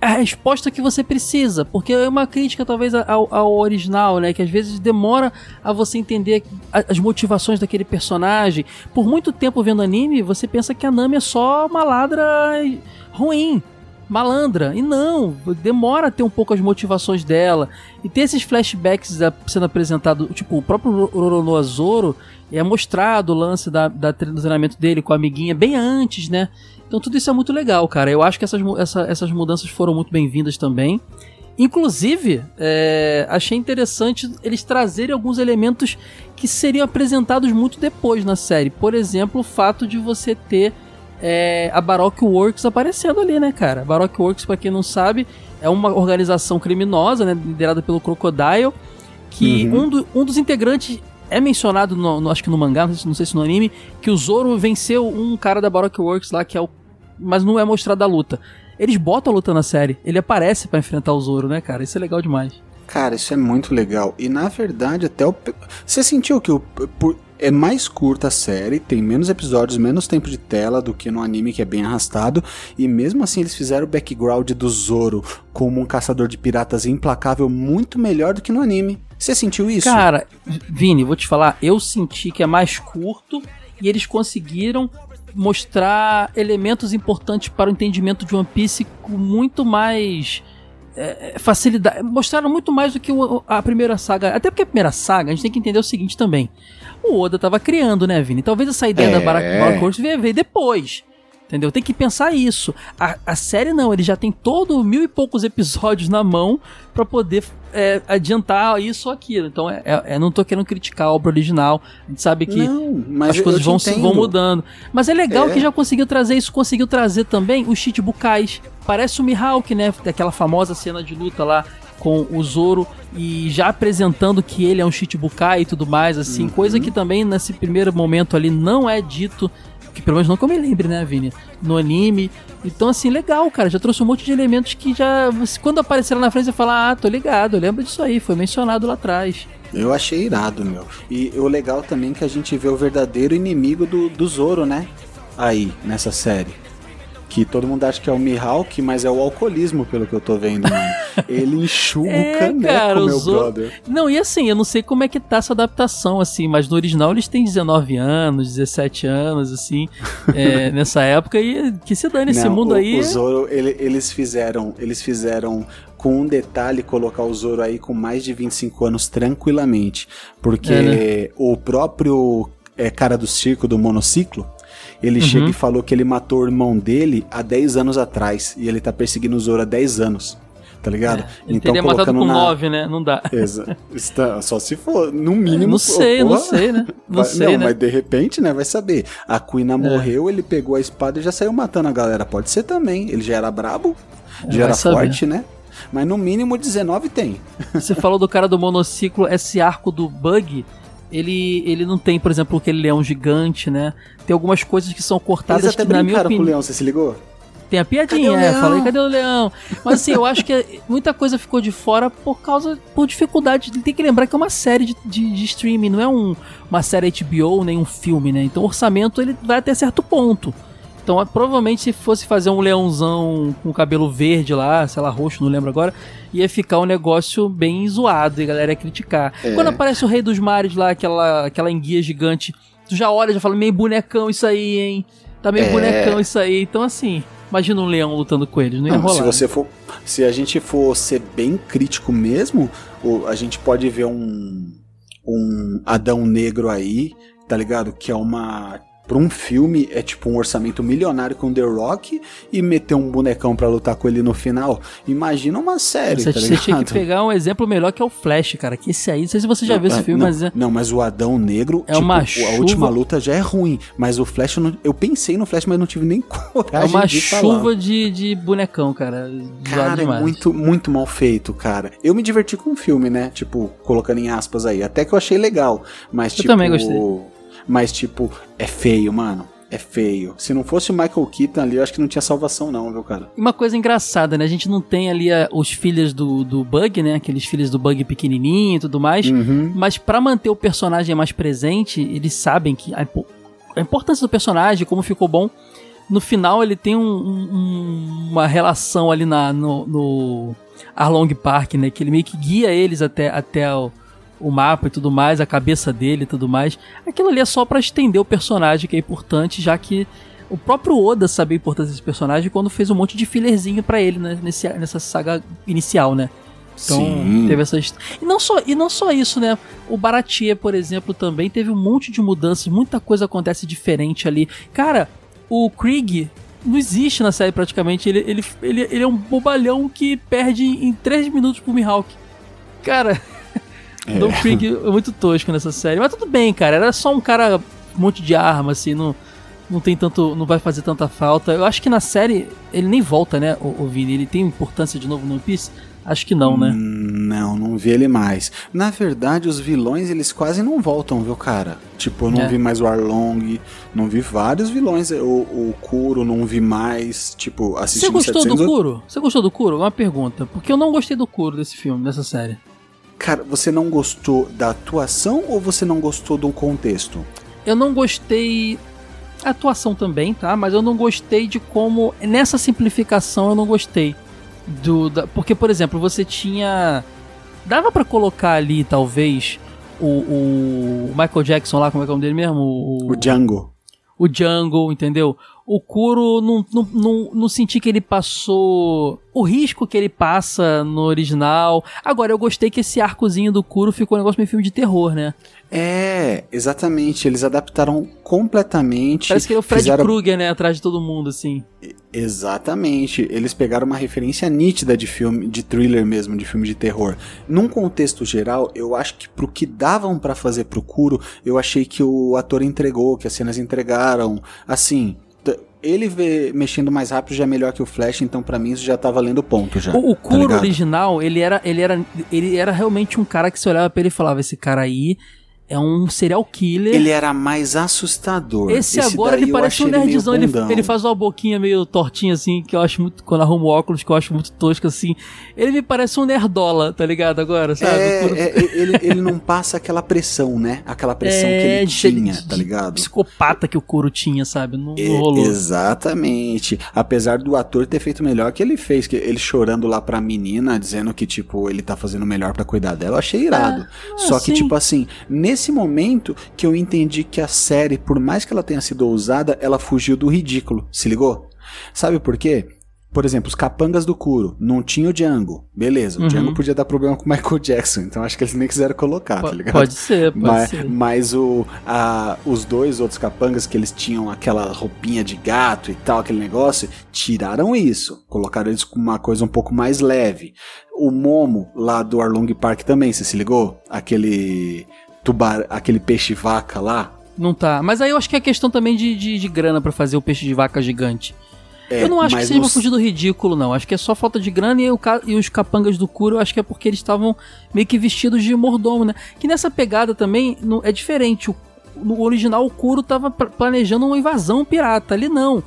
a resposta que você precisa, porque é uma crítica talvez ao, ao original, né, que às vezes demora a você entender as motivações daquele personagem. Por muito tempo vendo anime, você pensa que a Nami é só uma ladra ruim, malandra, e não, demora a ter um pouco as motivações dela. E ter esses flashbacks sendo apresentado, tipo, o próprio Roronoa Zoro é mostrado o lance da, da treinamento dele com a amiguinha bem antes, né? Então tudo isso é muito legal, cara. Eu acho que essas, essa- essas mudanças foram muito bem-vindas também. Inclusive, é, achei interessante eles trazerem alguns elementos que seriam apresentados muito depois na série. Por exemplo, o fato de você ter é, a Baroque Works aparecendo ali, né, cara? A Baroque Works, pra quem não sabe, é uma organização criminosa, né, liderada pelo Crocodile, que Uhum. um, do- um dos integrantes é mencionado, no, no- acho que no mangá, não sei, se- não sei se no anime, que o Zoro venceu um cara da Baroque Works lá, que é o. Mas não é mostrado a luta. Eles botam a luta na série, ele aparece pra enfrentar o Zoro, né, cara? Isso é legal demais. Cara, isso é muito legal. E na verdade, até o. Você sentiu que o. É mais curta a série, tem menos episódios, menos tempo de tela do que no anime, que é bem arrastado. E mesmo assim, eles fizeram o background do Zoro como um caçador de piratas implacável muito melhor do que no anime. Você sentiu isso? Cara, Vini, vou te falar, eu senti que é mais curto e eles conseguiram mostrar elementos importantes para o entendimento de One Piece com muito mais é, é, facilidade. Mostraram muito mais do que o- a primeira saga. Até porque a primeira saga, a gente tem que entender o seguinte também. O Oda tava criando, né, Vini? Talvez essa ideia É. da Horse veio, veio depois. Entendeu? Tem que pensar isso. A, a série não, ele já tem todo mil e poucos episódios na mão pra poder é, adiantar isso ou aquilo. Então, é, é- não tô querendo criticar a obra original. A gente sabe que Não, as coisas vão, se- vão mudando. Mas é legal É. que já conseguiu trazer isso, conseguiu trazer também os Chichibukais. Parece o Mihawk, né? Daquela famosa cena de luta lá com o Zoro e já apresentando que ele é um Chichibukai e tudo mais, assim. Uhum. Coisa que também nesse primeiro momento ali não é dito. Que pelo menos não que eu me lembre, né, Vini? No anime. Então, assim, legal, cara. Já trouxe um monte de elementos que já. Quando apareceram na frente, você fala, ah, tô ligado, eu lembro disso aí, foi mencionado lá atrás. Eu achei irado, meu. E o legal também é que a gente vê o verdadeiro inimigo do, do Zoro, né? Aí, nessa série. Que todo mundo acha que é o Mihawk, mas é o alcoolismo, pelo que eu tô vendo, mano. (laughs) Ele enxuga É, o caneco, cara, meu brother. Não, e assim, eu não sei como é que tá essa adaptação, assim, mas no original eles têm 19 anos, 17 anos, assim, é, (laughs) nessa época, e que se dane esse mundo o, aí. O Zoro, ele- eles fizeram, eles fizeram com um detalhe colocar o Zoro aí com mais de 25 anos tranquilamente, porque É, né? o próprio é, cara do circo do monociclo, ele Uhum. chega e falou que ele matou o irmão dele há 10 anos atrás e ele tá perseguindo o Zoro há 10 anos. Tá ligado? Ele teria matado com 9, né? Não dá. Exa- está- Só se for, no mínimo. não sei, porra, não sei, né? Não vai- sei, não, né? mas de repente, né, vai saber. A Kuina morreu, ele pegou a espada e já saiu matando a galera. Pode ser também. Ele já era brabo, já vai era saber. forte, né? Mas no mínimo 19 tem. Você falou do cara do monociclo, esse arco do Bug, ele, ele não tem, por exemplo, aquele leão gigante, né? Tem algumas coisas que são cortadas Eles até que, na minha brincaram com o opinião. leão, você se ligou? Tem a piadinha, é, falei, cadê o leão? Mas assim, eu acho que muita coisa ficou de fora por causa, por dificuldade. Tem que lembrar que é uma série de, de, de streaming, não é um, uma série HBO nem um filme, né? Então o orçamento ele vai até certo ponto. Então provavelmente se fosse fazer um leãozão com cabelo verde lá, sei lá, roxo, não lembro agora, ia ficar um negócio bem zoado e a galera ia criticar. É. Quando aparece o Rei dos Mares lá, aquela, aquela enguia gigante, tu já olha e já fala, meio bonecão isso aí, hein? Tá meio É. bonecão isso aí. Então assim, imagina um leão lutando com eles, não ia Não, rolar. se né? você for, se a gente for ser bem crítico mesmo, a gente pode ver um um Adão Negro aí, tá ligado? Que é uma para um filme é tipo um orçamento milionário com The Rock e meter um bonecão pra lutar com ele no final. Imagina uma série, Você, tá você tinha que pegar um exemplo melhor que é o Flash, cara. Que esse aí, não sei se você já viu esse Ah, filme, não, mas é. não, mas o Adão Negro, É tipo, uma a chuva- última luta já é ruim, mas o Flash eu, não- eu pensei no Flash, mas não tive nem (laughs) É coragem uma de falar. chuva de, de bonecão, cara. Cara, é muito, muito mal feito, cara. Eu me diverti com o filme, né? Tipo, colocando em aspas aí. Até que eu achei legal. Mas, Eu tipo. também gostei. Mas, tipo, é feio, mano. É feio. Se não fosse o Michael Keaton ali, eu acho que não tinha salvação, não, viu, cara? E Uma coisa engraçada, né? A gente não tem ali a- os filhos do, do Bug, né? Aqueles filhos do Bug pequenininho e tudo mais. Uhum. Mas pra manter o personagem mais presente, eles sabem que a, a importância do personagem, como ficou bom. No final ele tem um- um- uma relação ali na, no, no Arlong Park, né? Que ele meio que guia eles até, até o, o mapa e tudo mais, a cabeça dele e tudo mais. Aquilo ali é só pra estender o personagem, que é importante, já que o próprio Oda sabia a importância desse personagem quando fez um monte de fillerzinho pra ele né, nesse, nessa saga inicial, né? Então, Sim. teve essas. E não, só, e não só isso, né? O Baratie, por exemplo, também teve um monte de mudanças, muita coisa acontece diferente ali. Cara, o Krieg não existe na série praticamente. Ele, ele, ele, ele é um bobalhão que perde em 3 minutos pro Mihawk. Cara, É. Don Krieg é muito tosco nessa série. Mas tudo bem, cara. Era só um cara, um monte de arma, assim, não, não tem tanto. não vai fazer tanta falta. Eu acho que na série ele nem volta, né, o, o Vini? Ele tem importância de novo no One Piece? Acho que não, né? Hum, Não, não vi ele mais. Na verdade, os vilões, eles quase não voltam, viu, cara? Tipo, eu não É. vi mais o Arlong, não vi vários vilões. O, o Kuro, não vi mais. Tipo, Você assistindo gostou do 700... Kuro? Você gostou do Kuro? Uma pergunta. Porque eu não gostei do Kuro desse filme, dessa série. Cara, você não gostou da atuação ou você não gostou do contexto? Eu não gostei. A atuação também, tá? Mas eu não gostei de como. Nessa simplificação eu não gostei. Do, da, porque, por exemplo, você tinha. Dava pra colocar ali, talvez, o, o Michael Jackson lá, como é que é o nome dele mesmo? O, O Django. o Jungle, entendeu? O Kuro não, não, não, não senti que ele passou o risco que ele passa no original. Agora, eu gostei que esse arcozinho do Kuro ficou um negócio meio filme de terror, né? É, exatamente. Eles adaptaram completamente. Parece que ele é o Fred fizeram- Krueger, né? Atrás de todo mundo, assim. Exatamente. Eles pegaram uma referência nítida de filme, de thriller mesmo, de filme de terror. Num contexto geral, eu acho que pro que davam pra fazer pro Kuro, eu achei que o ator entregou, que as cenas entregaram. Assim, ele vê mexendo mais rápido já é melhor que o Flash, então pra mim isso já tá valendo ponto já. O, o tá Kuro ligado? original, ele era, ele, era, ele era realmente um cara que você olhava pra ele e falava: esse cara aí é um serial killer. Ele era mais assustador. Esse, agora daí ele parece um nerdzão, ele, ele faz uma boquinha meio tortinha assim, que eu acho muito, quando arruma o óculos, que eu acho muito tosco assim. Ele me parece um nerdola, tá ligado agora, sabe? É, O Kuro- é, ele, ele não passa aquela pressão, né? Aquela pressão que ele tinha, de- tá ligado? Psicopata que o Kuro tinha, sabe? Não, não E- rolou. Exatamente. Apesar do ator ter feito melhor que ele fez, que ele chorando lá pra menina, dizendo que, tipo, ele tá fazendo o melhor pra cuidar dela, eu achei irado. Ah, Só que, sim. tipo assim, nesse momento que eu entendi que a série, por mais que ela tenha sido ousada, ela fugiu do ridículo. Se ligou? Sabe por quê? Por exemplo, os capangas do Kuro, não tinha o Django. Beleza, o Uhum. Django podia dar problema com o Michael Jackson, então acho que eles nem quiseram colocar, tá ligado? Pode ser, pode Mas, ser. mas o, a- os dois outros capangas que eles tinham aquela roupinha de gato e tal, aquele negócio, tiraram isso. Colocaram eles com uma coisa um pouco mais leve. O Momo lá do Arlong Park também, você se ligou? Aquele tubar, aquele peixe vaca lá. Não tá. Mas aí eu acho que é questão também de, de, de grana pra fazer o peixe de vaca gigante. É, eu não acho que seja uma fugida do ridículo, não. Acho que é só falta de grana e, o e os capangas do Kuro, eu acho que é porque eles estavam meio que vestidos de mordomo, né? Que nessa pegada também não- é diferente. O, no original, o Kuro tava pla- planejando uma invasão pirata. Ali não.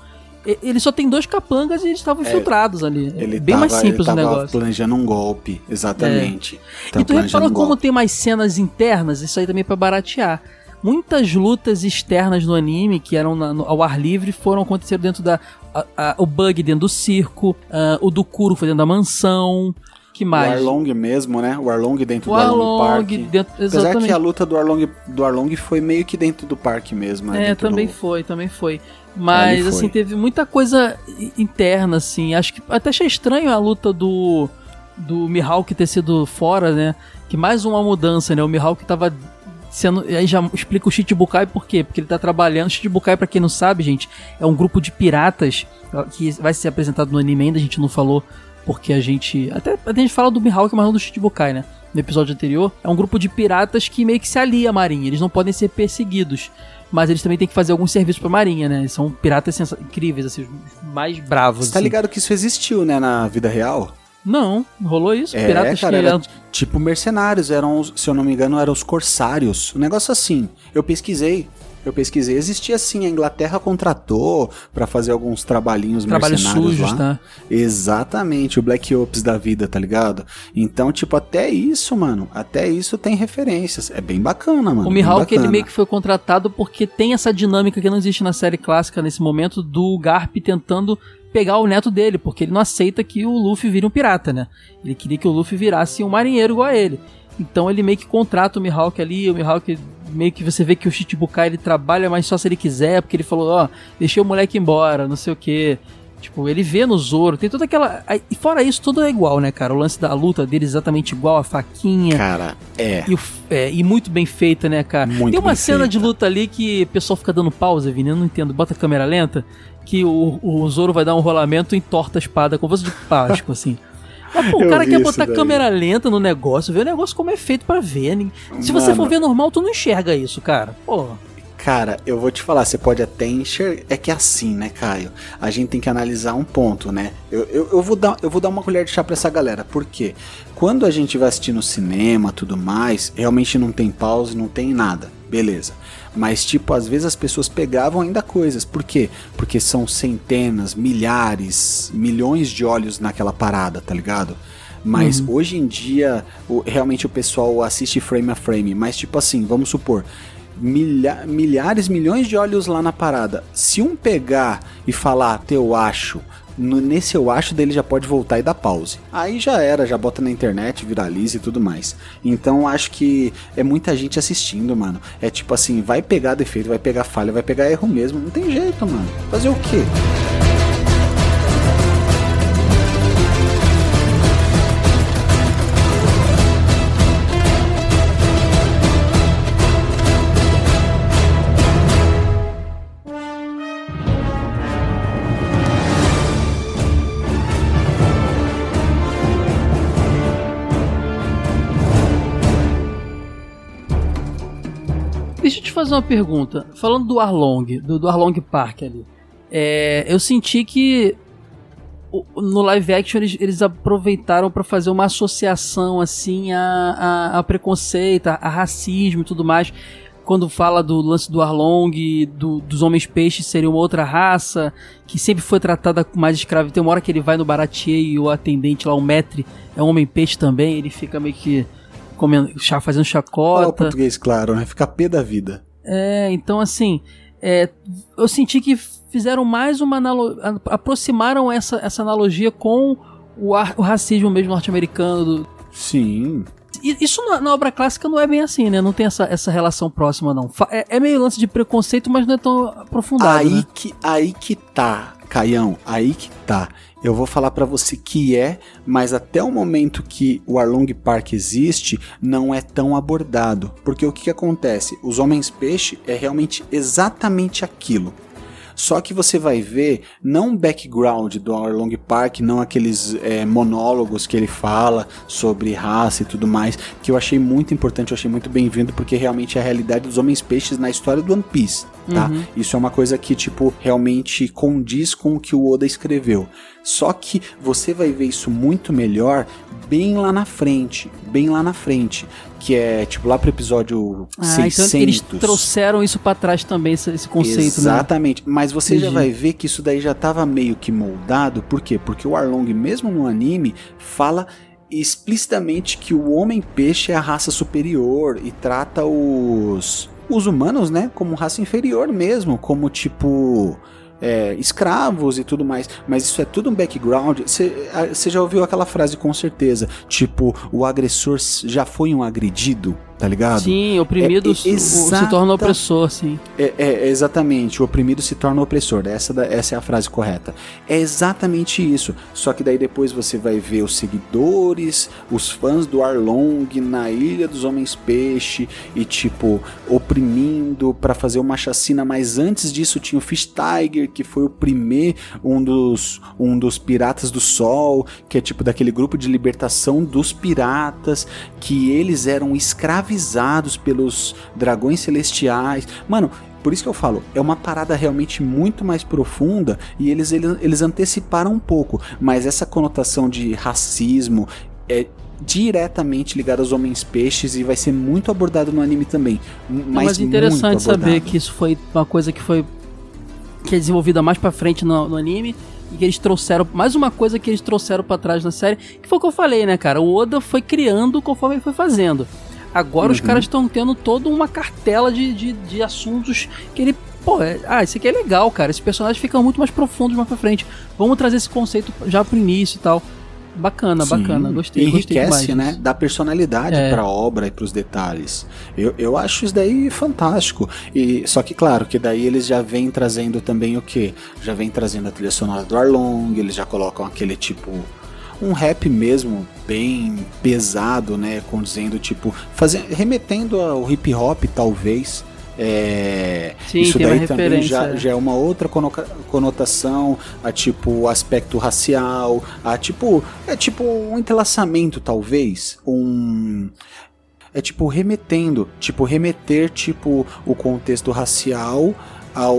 E- Ele só tem dois capangas e eles estavam infiltrados ali. É Ele bem tava, mais simples ele o negócio. planejando um golpe, exatamente. E Tava tu reparou um como golpe. tem mais cenas internas? Isso aí também é pra baratear. Muitas lutas externas no anime, que eram na- no- ao ar livre, foram acontecer dentro da. a- a- o bug dentro do circo, ah, o do Kuro foi dentro da mansão. Que O mais? Arlong mesmo, né? O Arlong dentro O do Arlong Arlong Park. dentro- Apesar exatamente. que a luta do Arlong, do Arlong foi meio que dentro do parque mesmo. né? É, Dentro também do- foi, também foi. Mas, assim, teve muita coisa interna, assim. Acho que até achei estranho a luta do, do Mihawk ter sido fora, né? Que mais uma mudança, né? O Mihawk tava sendo. Aí já explica o Shichibukai por quê? Porque ele tá trabalhando. Shichibukai, pra quem não sabe, gente, é um grupo de piratas que vai ser apresentado no anime ainda, a gente não falou. Porque a gente. Até a gente fala do Mihawk, mas não do Shichibukai, né? No episódio anterior. É um grupo de piratas que meio que se alia à marinha. Eles não podem ser perseguidos. Mas eles também têm que fazer alguns serviços pra marinha, né? Eles são piratas incríveis, assim, os mais bravos. Você tá assim. ligado que isso existiu, né, na vida real? Não, rolou isso. É, piratas cara, que eram- tipo mercenários, eram, os- se eu não me engano, eram os corsários. Um negócio assim. Eu pesquisei. Eu pesquisei, existia assim, a Inglaterra contratou pra fazer alguns trabalhinhos trabalhos mercenários sujos, lá. tá? Exatamente, o Black Ops da vida, tá ligado? Então, tipo, até isso, mano, até isso tem referências. É bem bacana, mano. O Mihawk, ele meio que foi contratado porque tem essa dinâmica que não existe na série clássica nesse momento do Garp tentando pegar o neto dele, porque ele não aceita que o Luffy vire um pirata, né? Ele queria que o Luffy virasse um marinheiro igual a ele. Então ele meio que contrata o Mihawk ali, o Mihawk meio que você vê que o Shichibukai ele trabalha, mas só se ele quiser, porque ele falou, ó, deixei o moleque embora, não sei o que. Tipo, ele vê no Zoro, tem toda aquela. E fora isso, tudo é igual, né, cara? O lance da luta dele é exatamente igual, a faquinha. Cara, é. E, o é, e muito bem feita, né, cara? Muito Tem uma cena de feita. luta ali que o pessoal fica dando pausa, Vini, eu não entendo. Bota a câmera lenta, que o, o Zoro vai dar um rolamento e entorta a espada com fosse de plástico, assim. (laughs) Mas, pô, o cara quer botar câmera lenta no negócio, ver o negócio como é feito pra ver. né? Se você Mano. for ver normal, tu não enxerga isso, cara. Pô, Cara, eu vou te falar, você pode até enxergar. É que é assim, né, Caio? A gente tem que analisar um ponto, né? Eu, eu, eu, vou, dar, eu vou dar uma colher de chá pra essa galera. Por quê? Quando a gente vai assistir no cinema tudo mais, realmente não tem pause, não tem nada. Beleza. Mas, tipo, às vezes as pessoas pegavam ainda coisas. Por quê? Porque são centenas, milhares, milhões de olhos naquela parada, tá ligado? Mas hoje em dia, o- realmente o pessoal assiste frame a frame. Mas, tipo assim, vamos supor. milha- milhares, milhões de olhos lá na parada. Se um pegar e falar, teu acho, no- nesse eu acho dele já pode voltar e dar pause. Aí já era, já bota na internet, viraliza e tudo mais. Então acho que é muita gente assistindo, mano. É tipo assim, vai pegar defeito, vai pegar falha, vai pegar erro mesmo. Não tem jeito, mano. Fazer o quê? Fazer uma pergunta. Falando do Arlong, do, do Arlong Park ali. É, eu senti que o- no live action eles, eles aproveitaram pra fazer uma associação assim a, a, a preconceito, a, a racismo e tudo mais. Quando fala do lance do Arlong, do- dos homens peixes seria uma outra raça, que sempre foi tratada com mais escravo. Tem uma hora que ele vai no Baratier e o atendente lá, o Metre, é um homem peixe também, ele fica meio que comendo, chá- fazendo Olha o chacota. português, claro, né? Fica pé da vida. É, então assim, é, eu senti que fizeram mais uma analogia, aproximaram essa, essa analogia com o, ar- o racismo mesmo norte-americano. Sim. Isso na, na obra clássica não é bem assim, né? Não tem essa, essa relação próxima, não. É, é meio lance de preconceito, mas não é tão aprofundado. Aí né? que, aí que tá, Caião, aí que tá. Eu vou falar pra você que é, mas até o momento que o Arlong Park existe, não é tão abordado. Porque o que, que acontece? Os Homens Peixe é realmente exatamente aquilo. Só que você vai ver não o background do Arlong Park, não aqueles é, monólogos que ele fala sobre raça e tudo mais, que eu achei muito importante, eu achei muito bem-vindo, porque realmente é a realidade dos homens peixes na história do One Piece, tá? Isso é uma coisa que, tipo, realmente condiz com o que o Oda escreveu. Só que você vai ver isso muito melhor bem lá na frente, bem lá na frente, que é, tipo, lá pro episódio Ah, 600. então eles trouxeram isso pra trás também, esse, esse conceito, né? Exatamente, mas você já Entendi. vai ver que isso daí já estava meio que moldado, por quê? Porque o Arlong, mesmo no anime, fala explicitamente que o homem-peixe é a raça superior e trata os, os humanos, né, como raça inferior mesmo, como tipo. É, escravos e tudo mais, mas isso é tudo um background. Você já ouviu aquela frase com certeza, tipo, o agressor já foi um agredido, tá ligado? Sim, oprimido É, é, se- o- se exata- torna opressor, sim. É, é, exatamente, o oprimido se torna opressor. Essa, da- essa é a frase correta. É exatamente isso. Só que daí depois você vai ver os seguidores, os fãs do Arlong na Ilha dos Homens Peixe e tipo oprimindo pra fazer uma chacina. Mas antes disso tinha o Fish Tiger que foi o primeiro um dos um dos piratas do Sol, que é tipo daquele grupo de libertação dos piratas, que eles eram escravizados pelos dragões celestiais. Mano, por isso que eu falo, é uma parada realmente muito mais profunda e eles, eles, eles anteciparam um pouco, mas essa conotação de racismo é diretamente ligada aos homens peixes e vai ser muito abordado no anime também. Não, Mas, mas interessante saber que isso foi uma coisa que foi que é desenvolvida mais pra frente no, no anime e que eles trouxeram mais uma coisa que eles trouxeram pra trás na série, que foi o que eu falei, né, cara? O Oda foi criando conforme ele foi fazendo. Agora os Uhum. caras estão tendo toda uma cartela de, de, de assuntos que ele. Pô, é- ah, isso aqui é legal, cara. Esses personagens ficam muito mais profundos mais pra frente. Vamos trazer esse conceito já pro início e tal. Bacana, Sim, bacana. Gostei, gostei Enriquece, demais. né? Dá personalidade É. pra obra e pros detalhes. Eu, eu acho isso daí fantástico. E só que claro, que daí eles já vêm trazendo também o quê? Já vem trazendo a trilha sonora do Arlong, eles já colocam aquele tipo um rap mesmo bem pesado, né, condizendo tipo, fazendo remetendo ao hip hop talvez. É, Sim, isso daí também já, é. já é uma outra conotação a tipo aspecto racial, a tipo é tipo um entrelaçamento talvez, um é tipo remetendo, tipo remeter tipo o contexto racial ao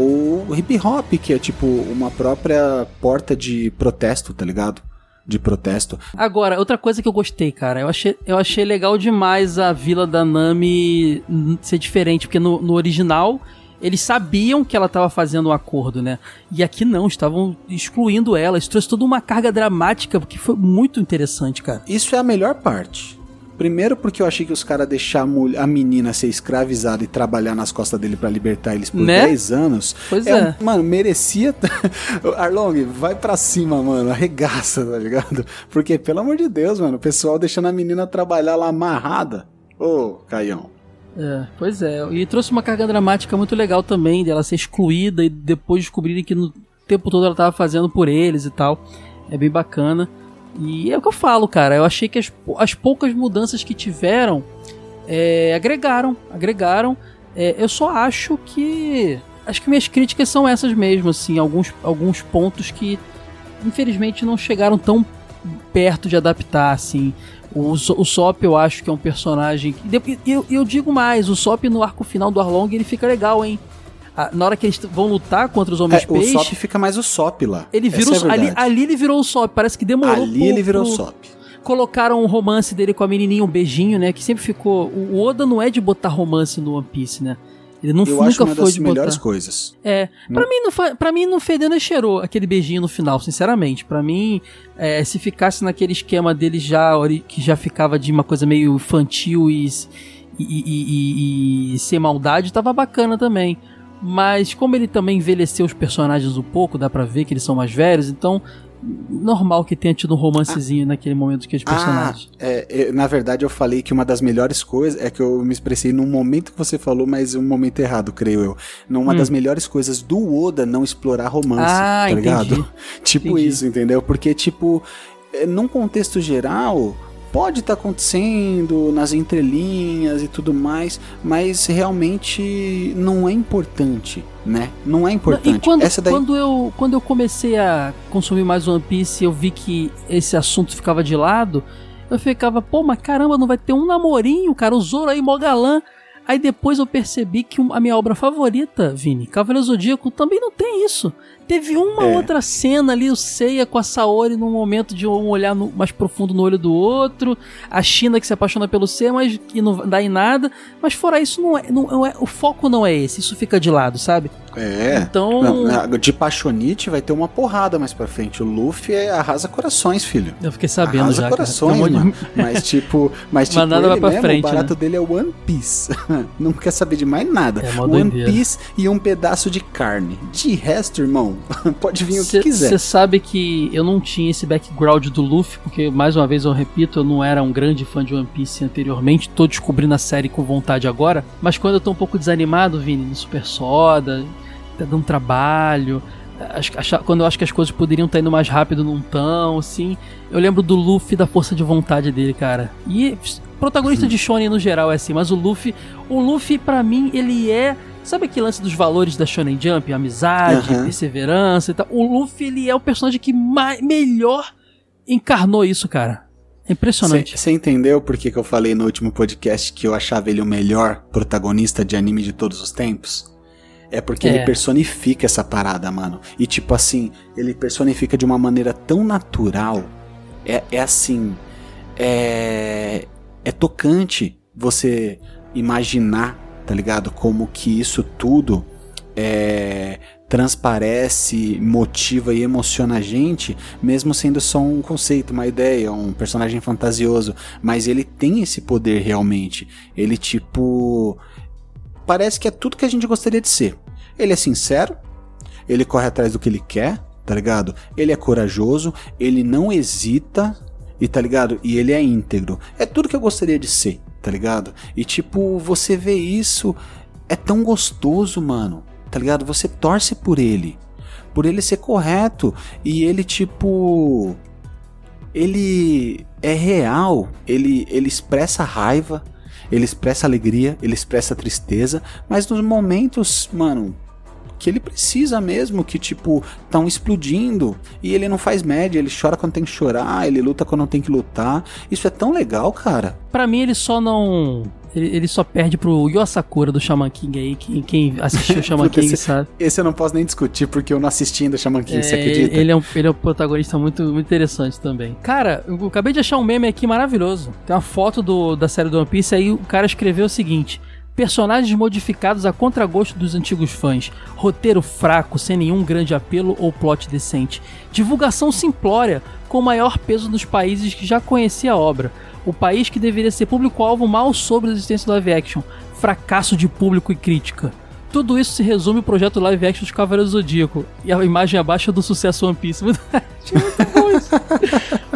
hip hop, que é tipo uma própria porta de protesto, tá ligado? De protesto. Agora, outra coisa que eu gostei, cara, eu achei, eu achei legal demais a vila da Nami ser diferente, porque no, no original eles sabiam que ela estava fazendo um acordo, né? E aqui não, estavam excluindo ela. Isso trouxe toda uma carga dramática que foi muito interessante, cara. Isso é a melhor parte. Primeiro porque eu achei que os caras deixar a, menina ser escravizada e trabalhar nas costas dele pra libertar eles por Né? 10 anos. Pois um- é. mano, merecia. (laughs) Arlong, vai pra cima, mano. Arregaça, tá ligado? Porque, pelo amor de Deus, mano, o pessoal deixando a menina trabalhar lá amarrada. Ô, Caião. É, pois é. E trouxe uma carga dramática muito legal também, dela ser excluída e depois descobrirem que no tempo todo ela tava fazendo por eles e tal. É bem bacana. E é o que eu falo, cara. Eu achei que as, as poucas mudanças que tiveram é, agregaram. Agregaram. É, eu só acho que. Acho que minhas críticas são essas mesmo, assim. Alguns, alguns pontos que infelizmente não chegaram tão perto de adaptar, assim. O, o Sop eu acho que é um personagem. que- eu, eu digo mais, o Sop no arco final do Arlong ele fica legal, hein? Ah, na hora que eles vão lutar contra os homens É, o peixe, Sop fica mais o Sop lá. ele vira o, é ali, ali ele virou o Sop. Parece que demorou. Ali pro- ele virou o pro- Sop. Colocaram um romance dele com a menininha, um beijinho, né? Que sempre ficou. O Oda não é de botar romance no One Piece, né? Ele não, Eu nunca acho uma foi das de melhores botar. coisas. É, pra mim não para mim não fedeu nem cheirou aquele beijinho no final, sinceramente. Pra mim, é, se ficasse naquele esquema dele já que já ficava de uma coisa meio infantil e, e, e- e- e sem maldade, tava bacana também. Mas como ele também envelheceu os personagens um pouco, dá pra ver que eles são mais velhos, então normal que tenha tido um romancezinho naquele momento que os personagens. Ah, é, é, na verdade eu falei que uma das melhores coisas é que eu me expressei num momento que você falou, mas um momento errado, creio eu. Numa das melhores coisas do Oda não explorar romance, Hum. Ah, tá entendi. ligado? (laughs) tipo Entendi. isso, entendeu? Porque, tipo, é, num contexto geral, pode estar acontecendo nas entrelinhas e tudo mais, mas realmente não é importante, né? Não é importante. E quando, Essa daí quando, eu, quando eu comecei a consumir mais One Piece, eu vi que esse assunto ficava de lado. Eu ficava, pô, mas caramba, não vai ter um namorinho, cara. O Zoro aí, mó galã. Aí depois eu percebi que a minha obra favorita, Vini, Cavaleiro Zodíaco, também não tem isso. Teve uma É. outra cena ali, o Seiya com a Saori num momento de um olhar no- mais profundo no olho do outro, a China que se apaixona pelo Seiya, mas que não dá em nada. Mas fora isso, não é, não é- o foco não é esse, isso fica de lado, sabe? É. Então. Não, de Paixonite vai ter uma porrada mais pra frente. O Luffy é arrasa corações, filho. Eu fiquei sabendo arrasa já. cara. corações, mano. Mas tipo, mas (laughs) tipo, nada vai pra mesmo, frente, o barato né? dele é One Piece. (laughs) Não quer saber de mais nada. É, One doideira. Piece e um pedaço de carne. De resto, irmão, (laughs) pode vir o que quiser. Você sabe que eu não tinha esse background do Luffy, porque, mais uma vez eu repito, eu não era um grande fã de One Piece anteriormente, tô descobrindo a série com vontade agora, mas quando eu tô um pouco desanimado, Vini, no Super Soda, tá dando trabalho, quando eu acho que as coisas poderiam estar indo mais rápido, não tão, assim, eu lembro do Luffy, da força de vontade dele, cara. E protagonista de Shonen no geral é assim, mas o Luffy, o Luffy pra mim, ele é... Sabe aquele lance dos valores da Shonen Jump? Amizade, Aham. perseverança e tal. O Luffy, ele é o personagem que mais, melhor encarnou isso, cara. É impressionante. Você entendeu por que, que eu falei no último podcast que eu achava ele o melhor protagonista de anime de todos os tempos? É porque É. ele personifica essa parada, mano. E tipo assim, ele personifica de uma maneira tão natural. É, é assim. É. É tocante você imaginar, tá ligado? Como que isso tudo é, transparece, motiva e emociona a gente, mesmo sendo só um conceito, uma ideia, um personagem fantasioso. Mas ele tem esse poder realmente. Ele, tipo. Parece que é tudo que a gente gostaria de ser. Ele é sincero, ele corre atrás do que ele quer, tá ligado? Ele é corajoso, ele não hesita, e tá ligado? E ele é íntegro. É tudo que eu gostaria de ser, tá ligado? E tipo, você vê isso, é tão gostoso, mano, tá ligado? Você torce por ele, por ele ser correto, e ele, tipo. Ele é real, ele, ele expressa raiva, ele expressa alegria, ele expressa tristeza, mas nos momentos, mano, que ele precisa mesmo, que tipo, estão explodindo, e ele não faz média, ele chora quando tem que chorar, ele luta quando não tem que lutar. Isso é tão legal, cara. Pra mim, ele só não. Ele, ele só perde pro Yosakura do Shaman King aí. Quem, quem assistiu o Shaman (laughs) King esse- sabe. Esse eu não posso nem discutir porque eu não assisti ainda Shaman King, você É, acredita? ele, é um, ele é um protagonista muito, muito interessante também. Cara, eu acabei de achar um meme aqui maravilhoso. Tem uma foto do, da série do One Piece, aí o cara escreveu o seguinte: Personagens modificados a contragosto dos antigos fãs. Roteiro fraco, sem nenhum grande apelo ou plot decente. Divulgação simplória, com maior peso nos países que já conhecia a obra. O país que deveria ser público-alvo mal sobre a existência do live action. Fracasso de público e crítica. Tudo isso se resume ao projeto live action dos Cavaleiros do Zodíaco. E a imagem abaixo é do sucesso One Piece. Muito, (laughs) muito bom isso.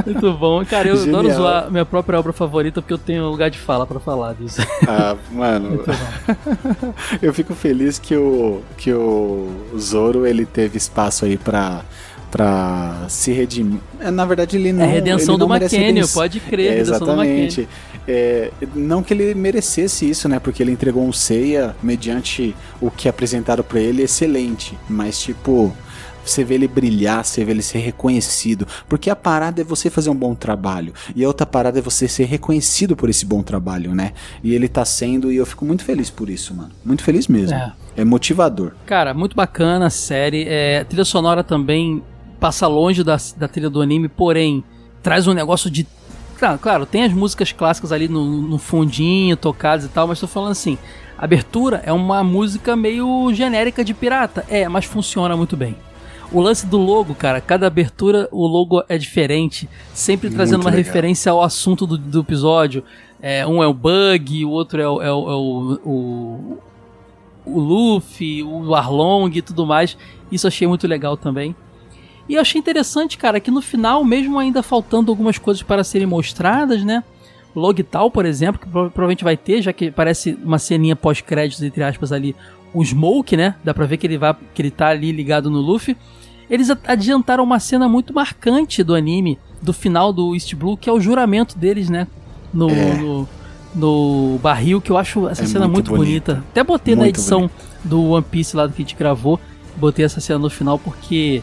Muito bom. Cara, eu Genial. adoro zoar minha própria obra favorita porque eu tenho lugar de fala pra falar disso. (laughs) Ah, mano, eu fico feliz que o, que o Zoro ele teve espaço aí pra, pra se redimir. É, Na verdade, ele não. É a redenção ele do McKenny, pode crer, É, redenção do exatamente. É, não que ele merecesse isso, né? Porque ele entregou um Seiya mediante o que apresentaram pra ele excelente. Mas, tipo, você vê ele brilhar, você vê ele ser reconhecido. Porque a parada é você fazer um bom trabalho. E a outra parada é você ser reconhecido por esse bom trabalho, né? E ele tá sendo, e eu fico muito feliz por isso, mano. Muito feliz mesmo. É. É, motivador. Cara, muito bacana a série. É, a trilha sonora também passa longe da, da trilha do anime, porém traz um negócio de. Claro, claro, tem as músicas clássicas ali no, no fundinho, tocadas e tal, mas tô falando assim: abertura é uma música meio genérica de pirata. É, mas funciona muito bem. O lance do logo, cara, cada abertura o logo é diferente, sempre trazendo Muito uma legal. referência ao assunto do, do episódio. É, um é o Bug, o outro é o, é o- é o- o, o Luffy, o Arlong e tudo mais. Isso achei muito legal também. E eu achei interessante, cara, que no final, mesmo ainda faltando algumas coisas para serem mostradas, né? Logtal, por exemplo, que prova- provavelmente vai ter, já que parece uma ceninha pós-créditos, entre aspas, ali, o Smoke, né? Dá pra ver que ele, vai, que ele tá ali ligado no Luffy. Eles adiantaram uma cena muito marcante do anime, do final do East Blue, que é o juramento deles, né? No, É. no, no barril, que eu acho essa É cena muito, muito bonita. bonita. Até botei na Muito edição do One Piece lá do que a gente gravou, botei essa cena no final porque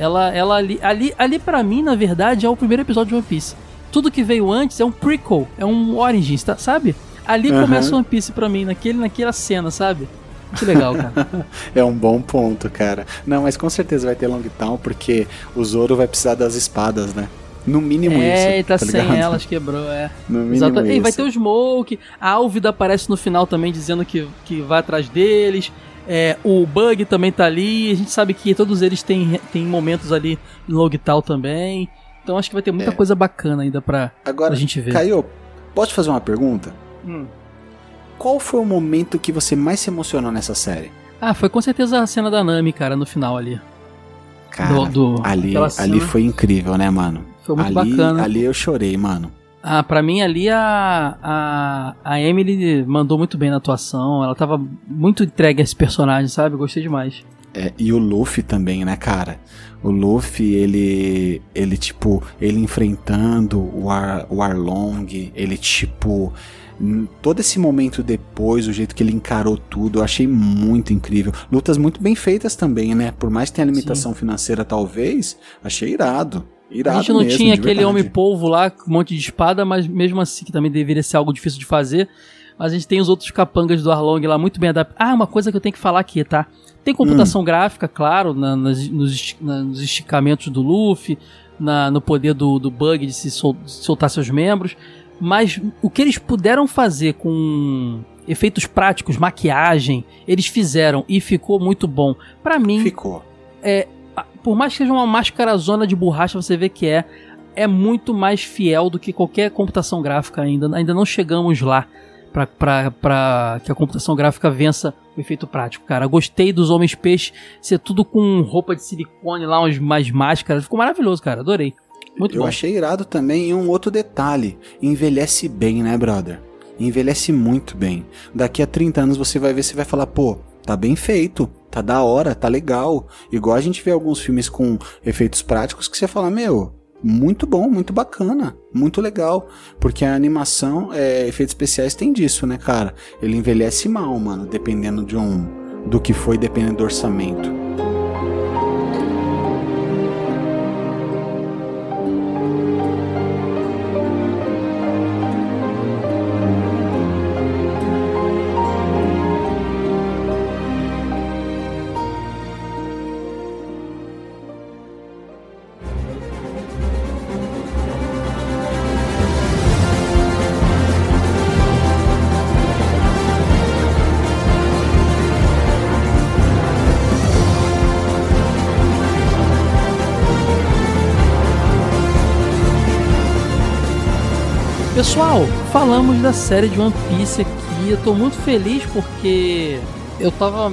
ela, ela ali, ali, ali para mim, na verdade, é o primeiro episódio de One Piece. Tudo que veio antes é um prequel, é um Origins, tá, sabe? Ali Aham. começa o One Piece pra mim, naquele, naquela cena, sabe? Que legal, cara. (laughs) É um bom ponto, cara. Não, mas com certeza vai ter Long Town, porque o Zoro vai precisar das espadas, né? No mínimo isso. é, e tá, sem ligado? elas, quebrou, é. No mínimo Exato. isso. E vai ter o Smoke, a Álvida aparece no final também dizendo que, que vai atrás deles. É, o Bug também tá ali. A gente sabe que todos eles têm, têm momentos ali em Logtal também. Então acho que vai ter muita É. coisa bacana ainda pra, Agora, pra gente ver. Caio, posso te fazer uma pergunta? Hum. Qual foi o momento que você mais se emocionou nessa série? Ah, foi com certeza a cena da Nami, cara, no final ali. Cara, Do- do- ali, ali foi incrível, né, mano? Foi muito ali, bacana. Ali eu chorei, mano. Ah, pra mim ali a, a, a Emily mandou muito bem na atuação. Ela tava muito entregue a esse personagem, sabe? Gostei demais. É, e o Luffy também, né, cara? O Luffy, ele. Ele, tipo, ele enfrentando o, Ar, o Arlong, ele, tipo. Todo esse momento depois, o jeito que ele encarou tudo, eu achei muito incrível. Lutas muito bem feitas também, né? Por mais que tenha limitação financeira, talvez, achei irado. Irado a gente não mesmo, tinha aquele homem-polvo lá com um monte de espada, mas mesmo assim que também deveria ser algo difícil de fazer. Mas a gente tem os outros capangas do Arlong lá muito bem adaptados. Ah, uma coisa que eu tenho que falar aqui, tá? Tem computação gráfica, claro, na- nas- nos, na- nos esticamentos do Luffy, na- no poder do, do Bug de se sol- soltar seus membros. Mas o que eles puderam fazer com efeitos práticos, maquiagem, eles fizeram e ficou muito bom. Pra mim, Ficou. Por mais que seja uma máscara zona de borracha, você vê que é é muito mais fiel do que qualquer computação gráfica ainda. Ainda não chegamos lá pra que a computação gráfica vença o efeito prático, cara. Gostei dos Homens Peixe ser tudo com roupa de silicone lá, umas mais máscaras. Ficou maravilhoso, cara. Adorei. Muito eu bom. achei irado também e um outro detalhe. Envelhece bem, né, brother? Envelhece muito bem. Daqui a 30 anos você vai ver, você vai falar, pô, tá bem feito, tá da hora, tá legal. Igual a gente vê alguns filmes com efeitos práticos que você fala, meu, muito bom, muito bacana, muito legal. Porque a animação, é, efeitos especiais tem disso, né, cara? Ele envelhece mal, mano, dependendo de um. do que foi, dependendo do orçamento. Pessoal, falamos da série de One Piece aqui. Eu tô muito feliz porque eu tava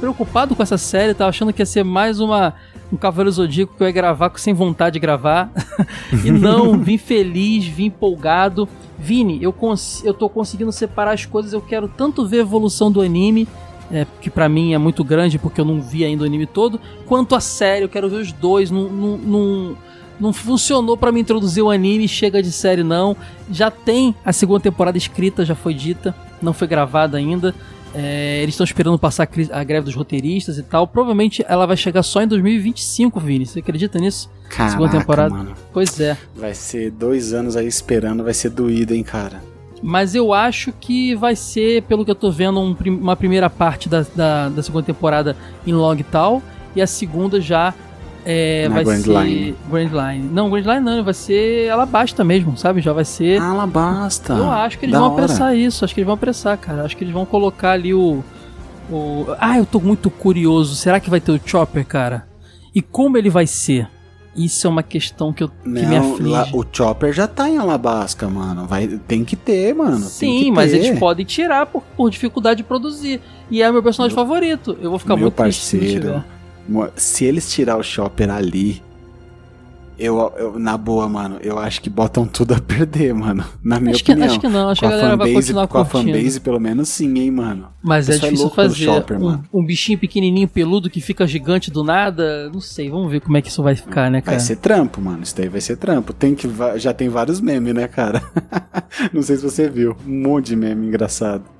preocupado com essa série, tava achando que ia ser mais uma um Cavaleiro Zodíaco que eu ia gravar sem vontade de gravar. (laughs) e não, vim feliz, vim empolgado. Vini, eu, eu tô conseguindo separar as coisas, eu quero tanto ver a evolução do anime, é, que para mim é muito grande porque eu não vi ainda o anime todo, quanto a série, eu quero ver os dois, não, não, não, não funcionou para me introduzir o anime, chega de série não. Já tem a segunda temporada escrita, já foi dita, não foi gravada ainda. É, eles estão esperando passar a greve dos roteiristas e tal. Provavelmente ela vai chegar só em 2025, Vini. Você acredita nisso? Caraca, Segunda temporada. Mano. Pois é. Vai ser dois anos aí esperando, vai ser doído, hein, cara. Mas eu acho que vai ser, pelo que eu tô vendo, um, uma primeira parte da, da, da, segunda temporada em Log tal. E a segunda já é, vai Grand ser Line. Grand Line. Não, Grand Line não, vai ser Alabasta mesmo, sabe? Já vai ser. Alabasta. Eu acho que eles da vão hora. apressar isso, acho que eles vão apressar, cara. Acho que eles vão colocar ali o, o. Ah, eu tô muito curioso. Será que vai ter o Chopper, cara? E como ele vai ser? Isso é uma questão que, eu, que não, me aflige. O Chopper já tá em Alabasta, mano. Vai, tem que ter, mano. Sim, mas ter. eles podem tirar por, por, dificuldade de produzir. E é o meu personagem meu, favorito. Eu vou ficar meu muito parceiro. Se eles tirar o Chopper ali, eu, eu, na boa, mano, eu acho que botam tudo a perder, mano. Na minha acho opinião. Que, acho que não, acho que a galera fanbase, vai continuar Com curtindo. a fanbase, pelo menos sim, hein, mano. Mas é difícil é fazer Chopper, um, um, bichinho pequenininho, peludo, que fica gigante do nada. Não sei, vamos ver como é que isso vai ficar, né, cara? Vai ser trampo, mano. Isso daí vai ser trampo. Tem que, já tem vários memes, né, cara? (laughs) não sei se você viu. Um monte de meme engraçado.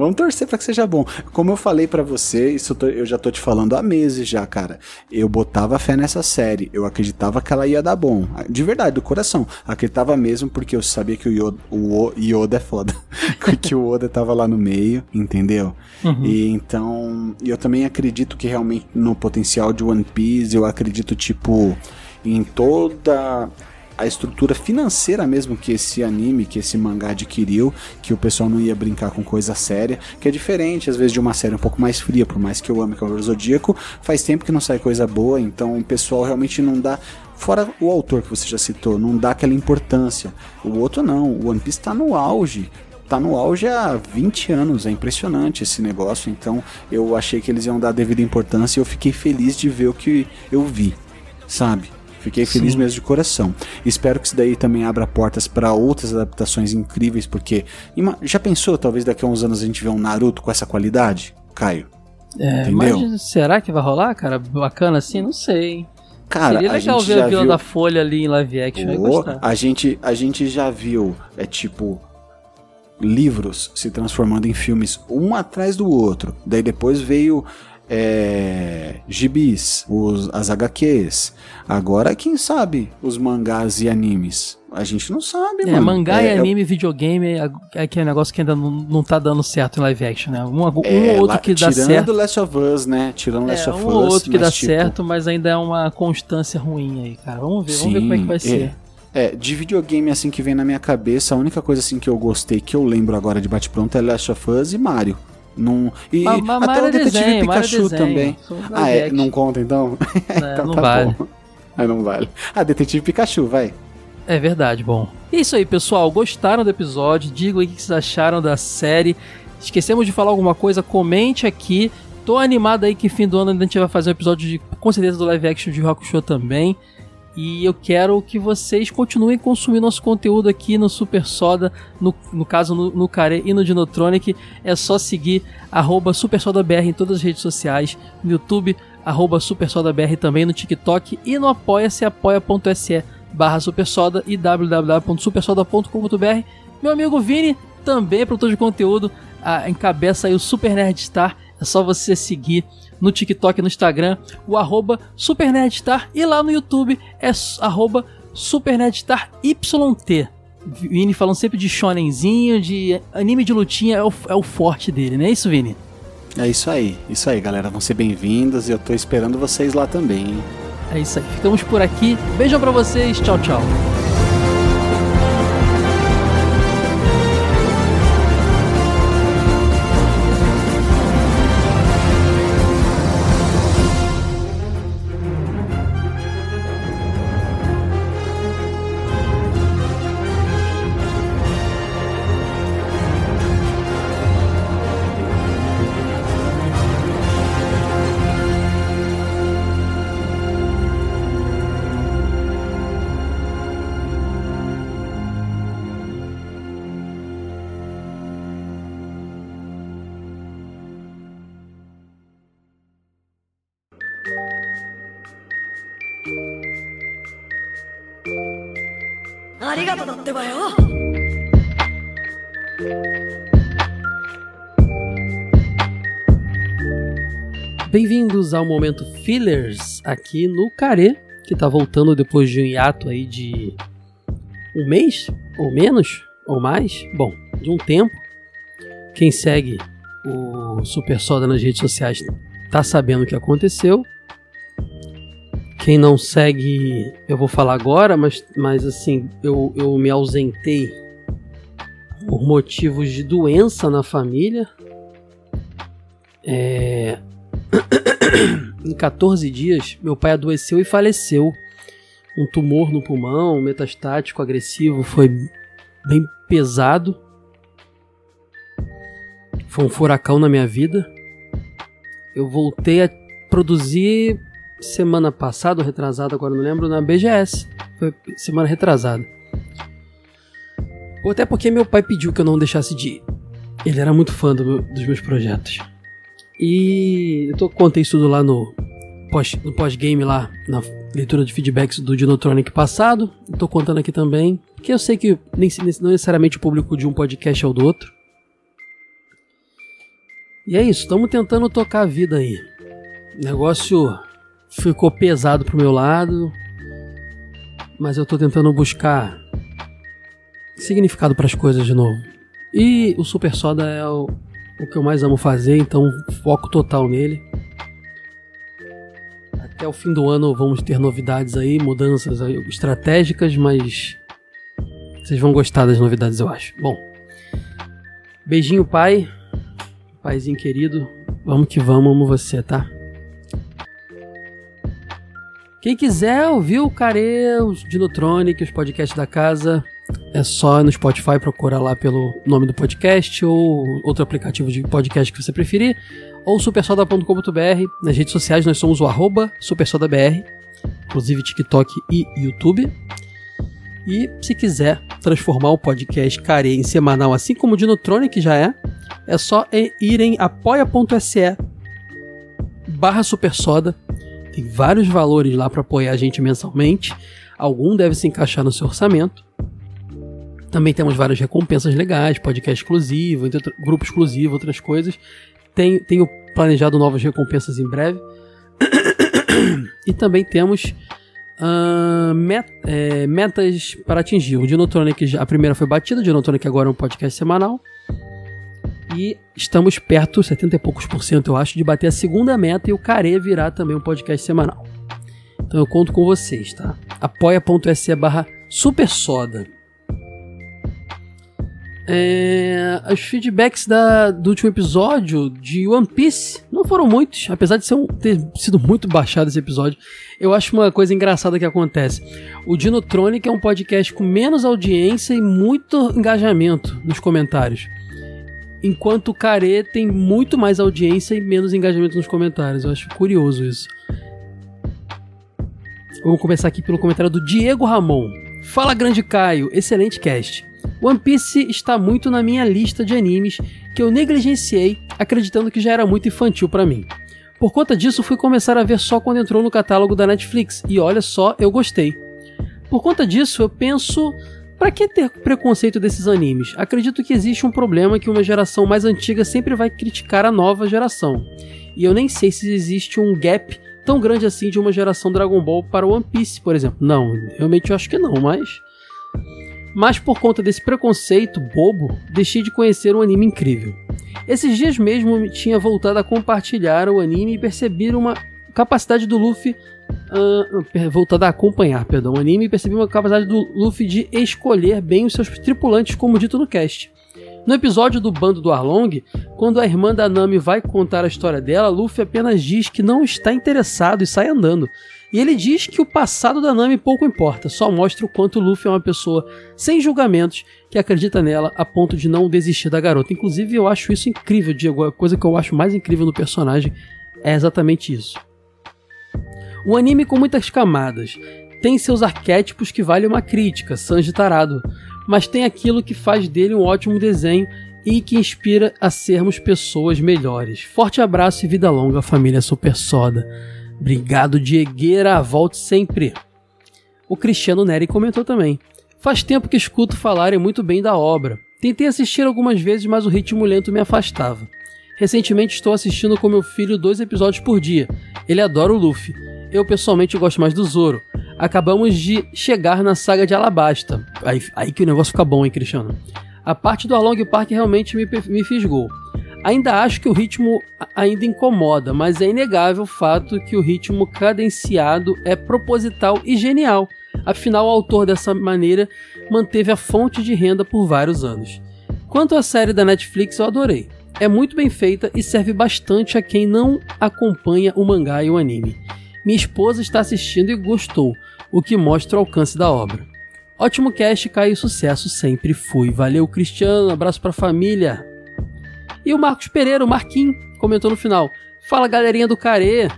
Vamos torcer para que seja bom. Como eu falei para você, isso eu já tô te falando há meses já, cara. Eu botava fé nessa série. Eu acreditava que ela ia dar bom. De verdade, do coração. Acreditava mesmo porque eu sabia que o Yoda, o Yoda é foda. (laughs) que o Oda tava lá no meio, entendeu? Uhum. E então, eu também acredito que realmente no potencial de One Piece, eu acredito tipo em toda a estrutura financeira mesmo que esse anime, que esse mangá adquiriu, que o pessoal não ia brincar com coisa séria, que é diferente às vezes de uma série um pouco mais fria, por mais que eu ame Cavaleiro Zodíaco, faz tempo que não sai coisa boa, então o pessoal realmente não dá Fora o autor que você já citou, não dá aquela importância. O outro não, o One Piece tá no auge tá no auge há 20 anos, é impressionante esse negócio, então eu achei que eles iam dar devida importância e eu fiquei feliz de ver o que eu vi, sabe? Fiquei feliz Sim. mesmo de coração. Espero que isso daí também abra portas para outras adaptações incríveis, porque já pensou, talvez daqui a uns anos a gente vê um Naruto com essa qualidade, Caio? É, Entendeu? Mas será que vai rolar, cara? Bacana assim? Não sei. Cara, Seria legal a gente ver a Vila viu... da Folha ali em live action. Oh, a gente, a gente já viu, é tipo, livros se transformando em filmes um atrás do outro. Daí depois veio é, gibis, os, as HQs. Agora, quem sabe os mangás e animes? A gente não sabe, é, mano. Mangá é, e anime, videogame é, é aquele negócio que ainda não, não tá dando certo em live action, né? Um, um é, ou outro que dá certo. Tirando Last of Us, né? Tirando Last é, of um Us. Um ou outro que dá tipo... certo, mas ainda é uma constância ruim aí, cara. Vamos ver, Sim, vamos ver como é que vai ser. É, de videogame assim que vem na minha cabeça, a única coisa assim que eu gostei, que eu lembro agora de bate-pronto é Last of Us e Mario. Num, e ma, ma, até o Detetive desenho, Pikachu também. Ah, é, não conta então? (laughs) É, então não tá vale. Bom. Aí não vale. Ah, Detetive Pikachu, vai. É verdade, bom. E é isso aí, pessoal. Gostaram do episódio? Digam aí o que vocês acharam da série. Esquecemos de falar alguma coisa? Comente aqui. Tô animado aí que fim do ano a gente vai fazer um episódio de, com certeza do live action de Rock Show também. E eu quero que vocês continuem consumindo nosso conteúdo aqui no Super Soda, no, no caso no, no Care e no Dinotronic. É só seguir arroba SuperSodaBR em todas as redes sociais, no YouTube, arroba SuperSodaBR também no TikTok e no apoia-se apoia.se barra Supersoda e www.supersoda.com.br. Meu amigo Vini, também é produtor de conteúdo, a, encabeça aí o Super Nerd Star. É só você seguir no TikTok e no Instagram, o arroba SuperNerdstar, e lá no YouTube é arroba SuperNerdstarYT. Vini falando sempre de shonenzinho, de anime de lutinha, é o, é o forte dele, não é isso, Vini? É isso aí, isso aí, galera. Vão ser bem-vindos e eu tô esperando vocês lá também, hein? É isso aí, ficamos por aqui. Beijão pra vocês, tchau, tchau. Bem-vindos ao momento Fillers aqui no Care, que tá voltando depois de um hiato aí de um mês, ou menos, ou mais, bom, de um tempo. Quem segue o Super Soda nas redes sociais tá sabendo o que aconteceu. Quem não segue, eu vou falar agora, mas, mas assim, eu, eu me ausentei por motivos de doença na família. É, (coughs) em 14 dias, meu pai adoeceu e faleceu. Um tumor no pulmão, metastático, agressivo, foi bem pesado. Foi um furacão na minha vida. Eu voltei a produzir semana passada ou retrasada, agora não lembro, na BGS. Foi semana retrasada. Ou até porque meu pai pediu que eu não deixasse de ir. Ele era muito fã do dos meus projetos. E eu tô, contei isso tudo lá no pós- no pós-game lá, na leitura de feedbacks do Dinotronic passado. Tô contando aqui também, que eu sei que nem, não necessariamente o público de um podcast é o do outro. E é isso, estamos tentando tocar a vida aí. O negócio ficou pesado pro meu lado, mas eu tô tentando buscar significado para as coisas de novo. E o Super Soda é o, o que eu mais amo fazer, então foco total nele. Até o fim do ano vamos ter novidades aí, mudanças aí estratégicas, mas vocês vão gostar das novidades, eu acho. Bom, beijinho, pai. Paizinho querido, vamos que vamos, amo você, tá? Quem quiser ouvir o Care, os Dinotronic, os podcasts da casa, é só no Spotify procurar lá pelo nome do podcast ou outro aplicativo de podcast que você preferir, ou supersoda.com.br. Nas redes sociais nós somos o arroba supersodabr, inclusive TikTok e YouTube. E se quiser transformar o podcast Care em semanal, assim como o Dinotronic já é, é só ir em apoia.se barra supersoda. Tem vários valores lá para apoiar a gente mensalmente. Algum deve se encaixar no seu orçamento. Também temos várias recompensas legais, podcast exclusivo, grupo exclusivo, outras coisas. Tem, tenho planejado novas recompensas em breve. (coughs) e também temos ah, met- é, metas para atingir. O Dinotronic, a primeira foi batida, o Dinotronic agora é um podcast semanal. E estamos perto, 70 e poucos por cento, eu acho, de bater a segunda meta e o Care virar também um podcast semanal. Então eu conto com vocês, tá? apoia.se barra supersoda. É, os feedbacks da- do último episódio de One Piece não foram muitos, apesar de um- ter sido muito baixado esse episódio. Eu acho uma coisa engraçada que acontece. O Dinotronic é um podcast com menos audiência e muito engajamento nos comentários. Enquanto o Care tem muito mais audiência e menos engajamento nos comentários. Eu acho curioso isso. Vamos começar aqui pelo comentário do Diego Ramon. Fala, grande Caio, excelente cast. One Piece está muito na minha lista de animes que eu negligenciei, acreditando que já era muito infantil pra mim. Por conta disso, fui começar a ver só quando entrou no catálogo da Netflix e olha só, eu gostei. Por conta disso, eu penso, pra que ter preconceito desses animes? Acredito que existe um problema que uma geração mais antiga sempre vai criticar a nova geração. E eu nem sei se existe um gap tão grande assim de uma geração Dragon Ball para One Piece, por exemplo. Não, realmente eu acho que não, mas mas por conta desse preconceito bobo, deixei de conhecer um anime incrível. Esses dias mesmo tinha voltado a compartilhar o anime e percebi uma capacidade do Luffy. ah, per- voltado a acompanhar, perdão, o anime e percebi uma capacidade do Luffy de escolher bem os seus tripulantes, como dito no cast. No episódio do bando do Arlong, quando a irmã da Nami vai contar a história dela, Luffy apenas diz que não está interessado e sai andando. E ele diz que o passado da Nami pouco importa, só mostra o quanto o Luffy é uma pessoa sem julgamentos que acredita nela a ponto de não desistir da garota. Inclusive, eu acho isso incrível, Diego. A coisa que eu acho mais incrível no personagem é exatamente isso. Um anime com muitas camadas. Tem seus arquétipos que valem uma crítica, Sanji tarado, mas tem aquilo que faz dele um ótimo desenho e que inspira a sermos pessoas melhores. Forte abraço e vida longa, família Super Soda. Obrigado, Diegueira. Volte sempre. O Cristiano Neri comentou também. Faz tempo que escuto falarem muito bem da obra. Tentei assistir algumas vezes, mas o ritmo lento me afastava. Recentemente estou assistindo com meu filho dois episódios por dia. Ele adora o Luffy. Eu pessoalmente gosto mais do Zoro. Acabamos de chegar na saga de Alabasta. Aí, aí que o negócio fica bom, hein, Cristiano? A parte do Along Park realmente me, me fisgou. Ainda acho que o ritmo ainda incomoda, mas é inegável o fato que o ritmo cadenciado é proposital e genial. Afinal, o autor dessa maneira manteve a fonte de renda por vários anos. Quanto à série da Netflix, eu adorei. É muito bem feita e serve bastante a quem não acompanha o mangá e o anime. Minha esposa está assistindo e gostou, o que mostra o alcance da obra. Ótimo cast, Caio, sucesso sempre fui. Valeu, Cristiano, abraço pra família. E o Marcos Pereira, o Marquinhos, comentou no final: Fala galerinha do Care.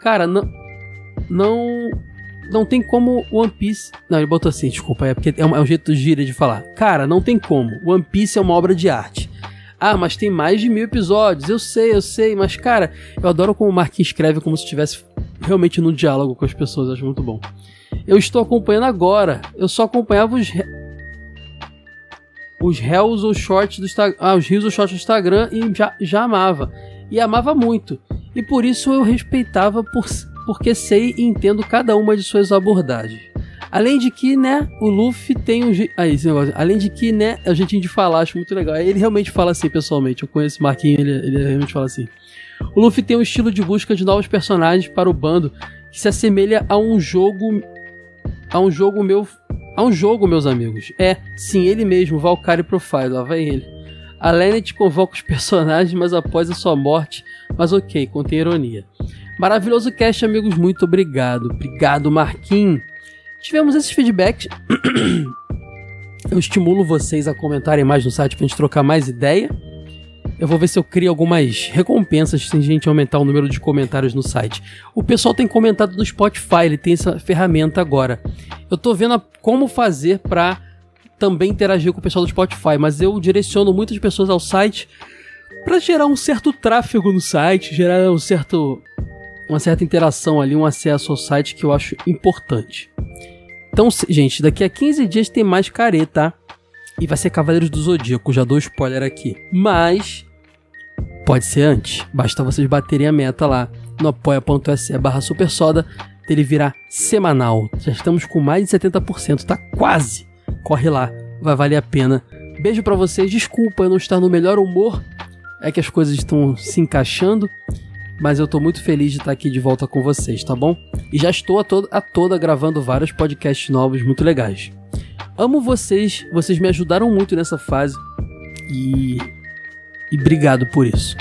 Cara, não. Não. Não tem como One Piece. Não, ele botou assim, desculpa, é porque é um, é um jeito gira de falar. Cara, não tem como. One Piece é uma obra de arte. Ah, mas tem mais de mil episódios. Eu sei, eu sei, mas cara, eu adoro como o Marquinhos escreve como se estivesse realmente no diálogo com as pessoas. Acho muito bom. Eu estou acompanhando agora. Eu só acompanhava os os réus ou shorts do Instagram, ah, os rios ou shorts do Instagram e já, já amava. E amava muito. E por isso eu respeitava por, porque sei e entendo cada uma de suas abordagens. Além de que, né, o Luffy tem um. Ah, esse negócio. Além de que, né, a gente de falar, acho muito legal. Ele realmente fala assim, pessoalmente. Eu conheço o Marquinhos, ele, ele realmente fala assim. O Luffy tem um estilo de busca de novos personagens para o bando que se assemelha a um jogo. A um jogo meu Há um jogo, meus amigos. É, sim, ele mesmo, Valkyrie Profile, lá vai ele. A Lennet convoca os personagens, mas após a sua morte. Mas ok, contém ironia. Maravilhoso cast, amigos, muito obrigado. Obrigado, Marquinhos. Tivemos esses feedbacks. (coughs) Eu estimulo vocês a comentarem mais no site pra gente trocar mais ideia. Eu vou ver se eu crio algumas recompensas se a gente aumentar o número de comentários no site. O pessoal tem comentado no Spotify, ele tem essa ferramenta agora. Eu tô vendo como fazer para também interagir com o pessoal do Spotify, mas eu direciono muitas pessoas ao site para gerar um certo tráfego no site, gerar um certo uma certa interação ali, um acesso ao site que eu acho importante. Então, gente, daqui a 15 dias tem mais careta, tá? E vai ser Cavaleiros do Zodíaco, já dou spoiler aqui. Mas pode ser antes. Basta vocês baterem a meta lá no apoia.se barra supersoda ele virar semanal. Já estamos com mais de 70%, tá quase. Corre lá, vai valer a pena. Beijo para vocês. Desculpa eu não estar no melhor humor. É que as coisas estão se encaixando, mas eu tô muito feliz de estar aqui de volta com vocês, tá bom? E já estou a toda, a toda gravando vários podcasts novos muito legais. Amo vocês, vocês me ajudaram muito nessa fase e e obrigado por isso.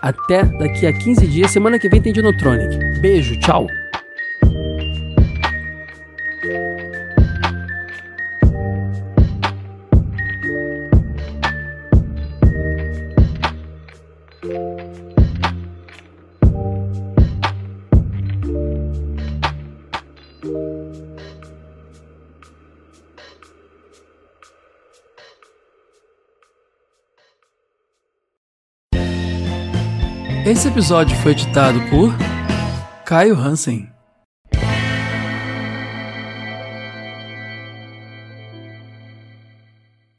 Até daqui a 15 dias, semana que vem tem Dinotronic. Beijo, tchau. Esse episódio foi editado por Caio Hansen.